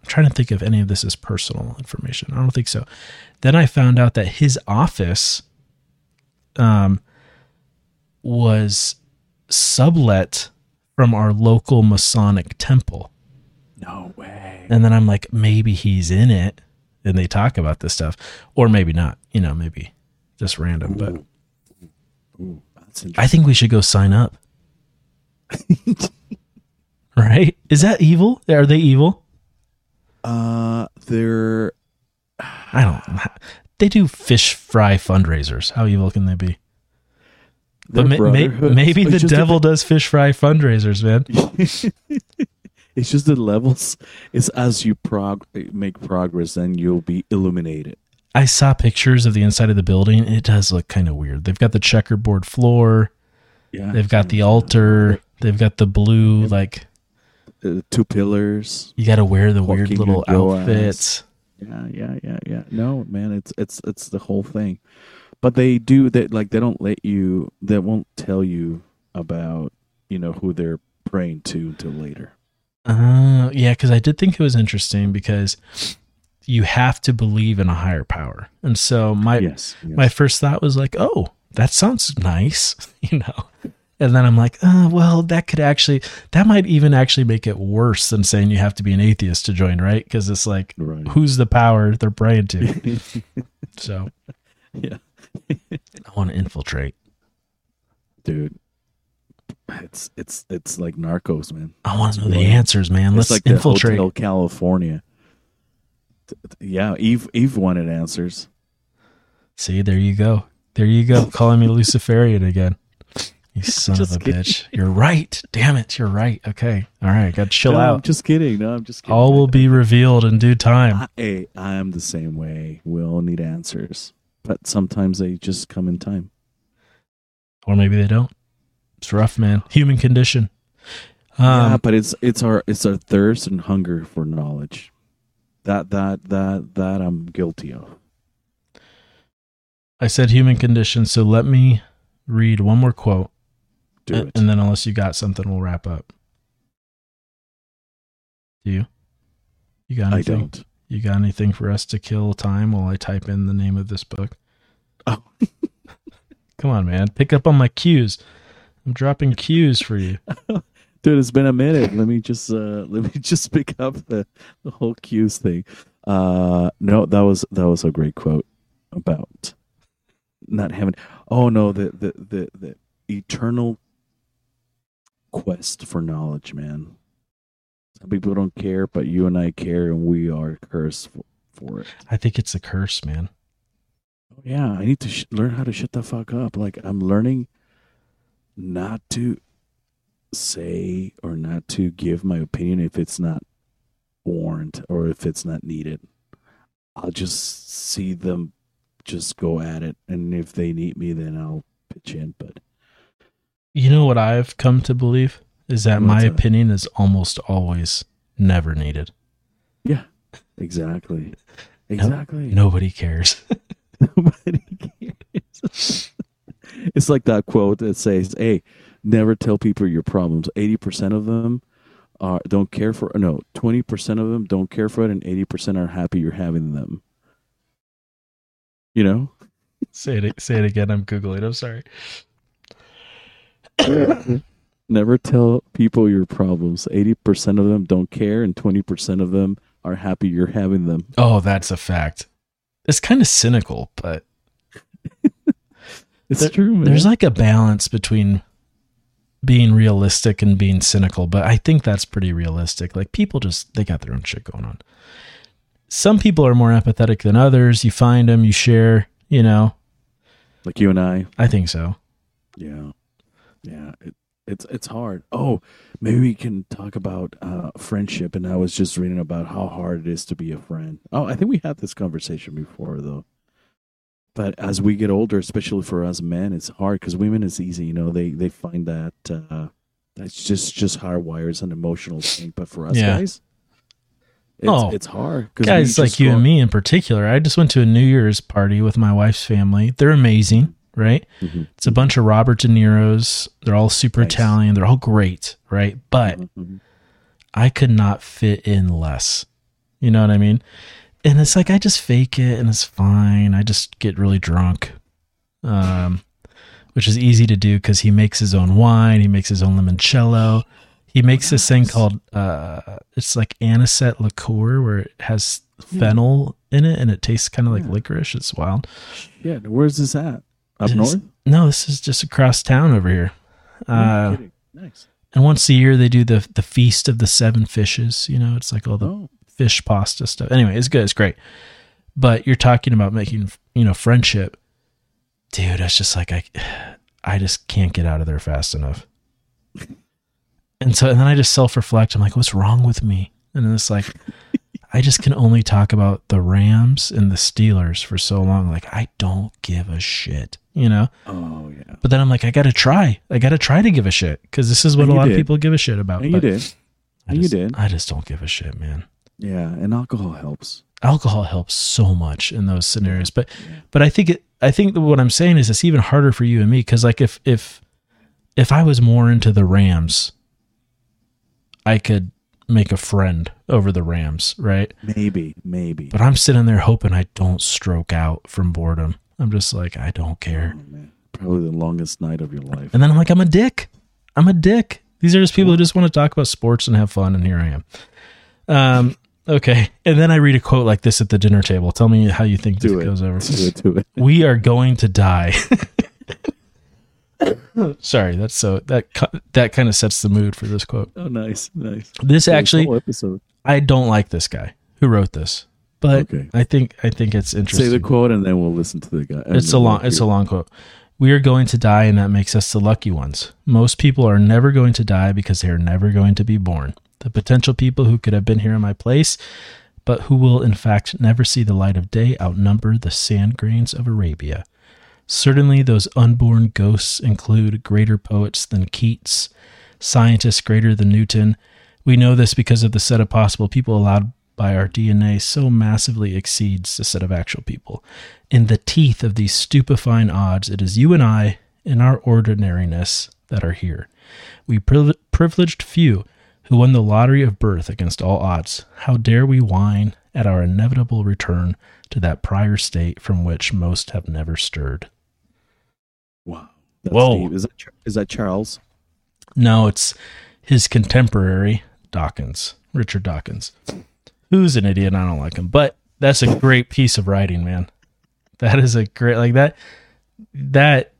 I'm trying to think if any of this is personal information. I don't think so. Then I found out that his office, um, was sublet from our local Masonic temple. No way. And then I'm like, maybe he's in it and they talk about this stuff. Or maybe not, you know, maybe just random. But Ooh, I think we should go sign up. right? Is that evil? Are they evil? Uh, they're I don't They do fish fry fundraisers. How evil can they be? they're But ma- brotherhoods. maybe the devil does fish fry fundraisers, man. it's just the levels. It's as you prog- make progress, then you'll be illuminated. I saw pictures of the inside of the building. It does look kind of weird. They've got the checkerboard floor. Yeah, They've got the altar. They've got the blue, like uh, two pillars. you got to wear the weird little outfits. Yeah, yeah, yeah, yeah. No, man, it's it's it's the whole thing. but they do that. Like they don't let you. They won't tell you about you know who they're praying to until later. Uh, yeah, because I did think it was interesting because you have to believe in a higher power, and so my Yes, yes. my first thought was like, oh, that sounds nice, you know. And then I'm like, oh, well, that could actually, that might even actually make it worse than saying you have to be an atheist to join, right? Because it's like, Right. who's the power they're praying to? so yeah, I want to infiltrate. dude. It's it's it's like Narcos, man. I want to know the answers, man. Let's it's like infiltrate. Hotel California. Yeah, Eve Eve wanted answers. See, there you go. There you go. Calling me Luciferian again. You son of a kidding. bitch. You're right. Damn it. You're right. Okay. All right. Got to chill no, I'm out. just kidding. No, I'm just kidding. All will be revealed in due time. I, hey, I am the same way. We all need answers, but sometimes they just come in time. Or maybe they don't. It's rough, man. Human condition. yeah, Um, but it's it's our it's our thirst and hunger for knowledge. That that that that I'm guilty of. I said human condition, so let me read one more quote. Do and, it. and then, unless you got something, we'll wrap up. Do you? You got I anything? don't. You got anything for us to kill time while I type in the name of this book? Oh. Come on, man. Pick up on my cues. I'm dropping cues for you. Dude, it's been a minute. Let me just uh let me just pick up the, the whole cues thing. Uh no, that was that was a great quote about not having oh no, the the the, the eternal quest for knowledge, man. Some people don't care, but you and I care and we are cursed for, for it. I think it's a curse, man. Oh, yeah, I need to sh- learn how to shut the fuck up. Like I'm learning not to say or not to give my opinion if it's not warranted or if it's not needed. I'll just see them just go at it, and if they need me, then I'll pitch in. But You know what I've come to believe is that my that? opinion is almost always never needed. yeah, exactly, No- exactly. nobody cares. Nobody cares. it's like that quote that says, "Hey, never tell people your problems. Eighty percent of them are don't care for. No, twenty percent of them don't care for it, and eighty percent are happy you're having them." You know, say it. Say it again. I'm googling. I'm sorry. never tell people your problems. Eighty percent of them don't care, and twenty percent of them are happy you're having them. Oh, that's a fact. It's kind of cynical, but It's There- true, man. there's like a balance between being realistic and being cynical, but I think that's pretty realistic. Like people just they got their own shit going on. Some people are more empathetic than others. You find them, you share, you know. like you and I. I think so. Yeah, yeah. It, it's it's hard. Oh, maybe we can talk about uh, friendship. And I was just reading about how hard it is to be a friend. Oh, I think we had this conversation before, though. But as we get older, especially for us men, it's hard because women is easy. You know, they they find that uh, that's just just hardwired as an emotional thing. But for us Yeah. guys, it's, Oh, it's hard. Guys like you grow- and me in particular. I just went to a New Year's party with my wife's family. They're amazing, right? Mhm. It's a bunch of Robert De Niro's. They're all super Nice. Italian. They're all great, right? But Mhm. I could not fit in less. You know what I mean? And it's like I just fake it and it's fine. I just get really drunk. Um which is easy to do cuz he makes his own wine, he makes his own limoncello. He makes this thing called uh it's like anisette liqueur where it has fennel in it and it tastes kind of like Yeah. licorice. It's wild. Yeah, where's this at? Up It's- north? No, this is just across town over here. Uh nice. and once a year they do the the feast of the seven fishes, you know, it's like all the Oh, fish pasta stuff. Anyway, it's good. It's great. But you're talking about making, you know, friendship. Dude, it's just like I I just can't get out of there fast enough. And so and then I just self-reflect. I'm like, what's wrong with me? And then it's like I just can only talk about the Rams and the Steelers for so long. Like I don't give a shit, you know? oh yeah. But then I'm like, I gotta try. I gotta try to give a shit. Because this is what And a you lot of people give a shit about. And you did. And you just- did. I just don't give a shit, man. Yeah, and alcohol helps. alcohol helps so much in those scenarios. But but I think it I think that what I'm saying is it's even harder for you and me because like if if if I was more into the Rams, I could make a friend over the Rams, right? Maybe, maybe. But I'm sitting there hoping I don't stroke out from boredom. I'm just like, I don't care. Probably the longest night of your life. And then I'm like, I'm a dick. I'm a dick. These are just people who just want to talk about sports and have fun, and here I am. Um, okay. And then I read a quote like this at the dinner table. Tell me how you think Do this it. goes over. Do it, do it. We are going to die. Sorry, that's so that that kind of sets the mood for this quote. Oh, nice, nice. This actually, episode. I don't like this guy who wrote this, but Okay. I think I think it's interesting. Say the quote, and then we'll listen to the guy. It's a long it's a long quote. We are going to die and that makes us the lucky ones. Most people are never going to die because they are never going to be born. The potential people who could have been here in my place, but who will in fact never see the light of day outnumber the sand grains of Arabia. Certainly those unborn ghosts include greater poets than Keats, scientists greater than Newton. We know this because of the set of possible people allowed by our DNA so massively exceeds the set of actual people. In the teeth of these stupefying odds, it is you and I, in our ordinariness, that are here. We priv- privileged few who won the lottery of birth against all odds. How dare we whine at our inevitable return to that prior state from which most have never stirred? That's Whoa. deep. Is that is that Charles? No, it's his contemporary, Dawkins, Richard Dawkins, who's an idiot. I don't like him, but that's a great piece of writing, man. That is a great like that. That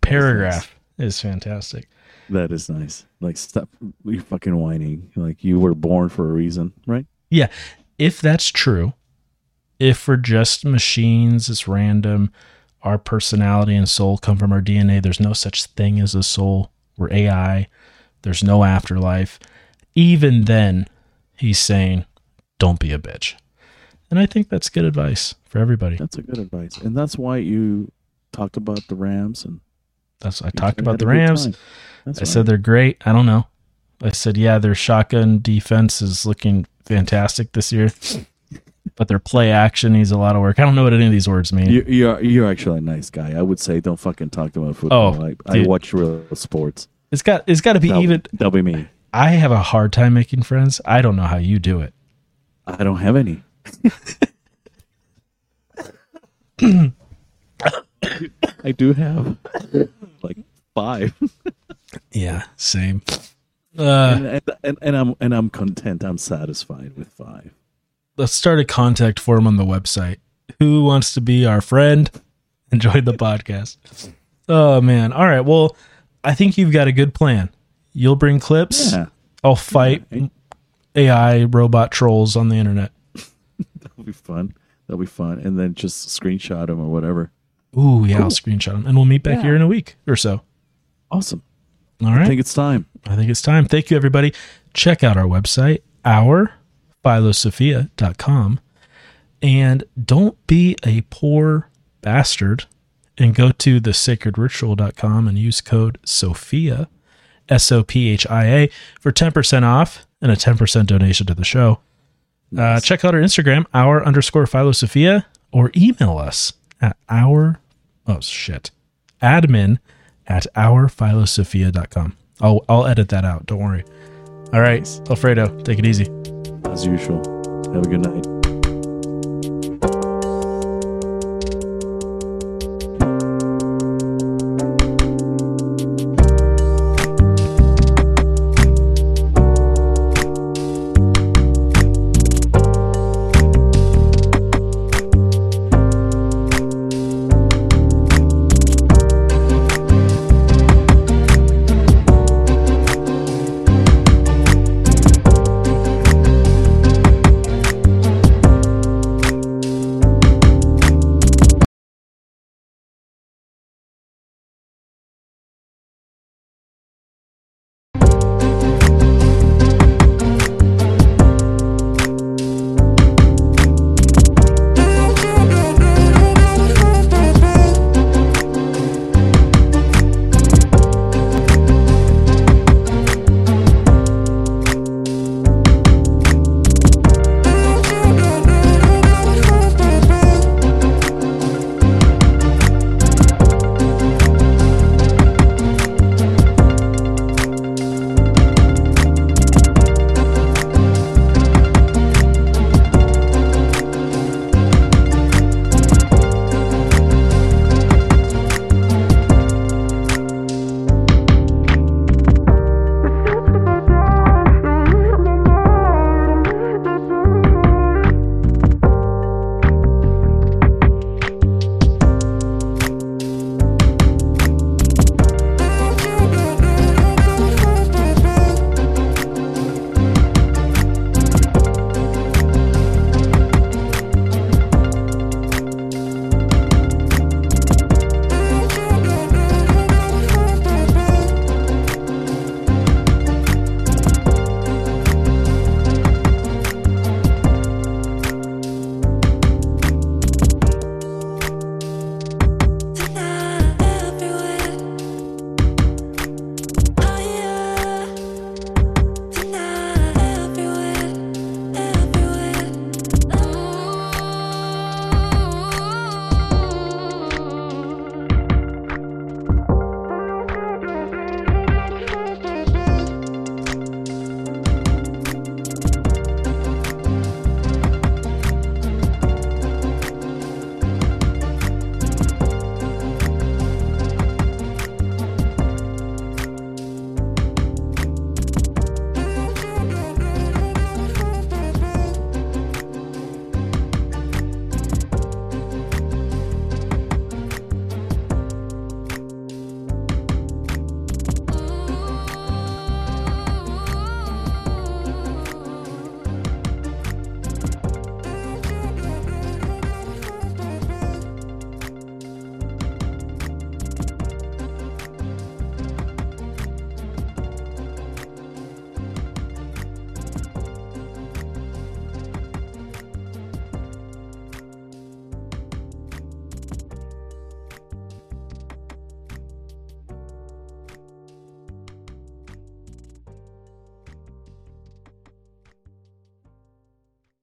paragraph is fantastic. That is nice. Like stop you fucking whining. Like you were born for a reason, right? Yeah, if that's true, if we're just machines, it's random. Our personality and soul come from our DNA. There's no such thing as a soul. We're AI. There's no afterlife. Even then, he's saying, don't be a bitch. And I think that's good advice for everybody. That's a good advice. And that's why you talked about the Rams and That's I talked about the Rams. I right. said they're great. I don't know. I said, yeah, their shotgun defense is looking fantastic this year. But their play action needs a lot of work. I don't know what any of these words mean. you, you're you're actually a nice guy. I would say don't fucking talk about football. Oh, I, I watch real sports. It's got it's got to be That'll, even. that'll be me. I have a hard time making friends. I don't know how you do it. I don't have any. I do have like five, Yeah, same. Uh, and, and, and, and I'm and I'm content. I'm satisfied with five. Let's start a contact form on the website. Who wants to be our friend? Enjoy the podcast. Oh man! All right. Well, I think you've got a good plan. You'll bring clips. Yeah, I'll fight AI robot trolls on the internet. that'll be fun. That'll be fun. And then just screenshot them or whatever. Ooh, yeah, I'll screenshot them, and we'll meet back here in a week or so. Awesome. All right. I think it's time. I think it's time. Thank you, everybody. Check out our website, ourphilosophia.com. And don't be a poor bastard and go to thesacredritual.com and use code SOPHIA, S O P H I A, for 10% off and a 10% donation to the show. Uh, check out our Instagram, our underscore philosophia, or email us at our, oh shit, admin at ourphilosophia.com. I'll, I'll edit that out. Don't worry. All right, Alfredo, take it easy. As usual. Have a good night.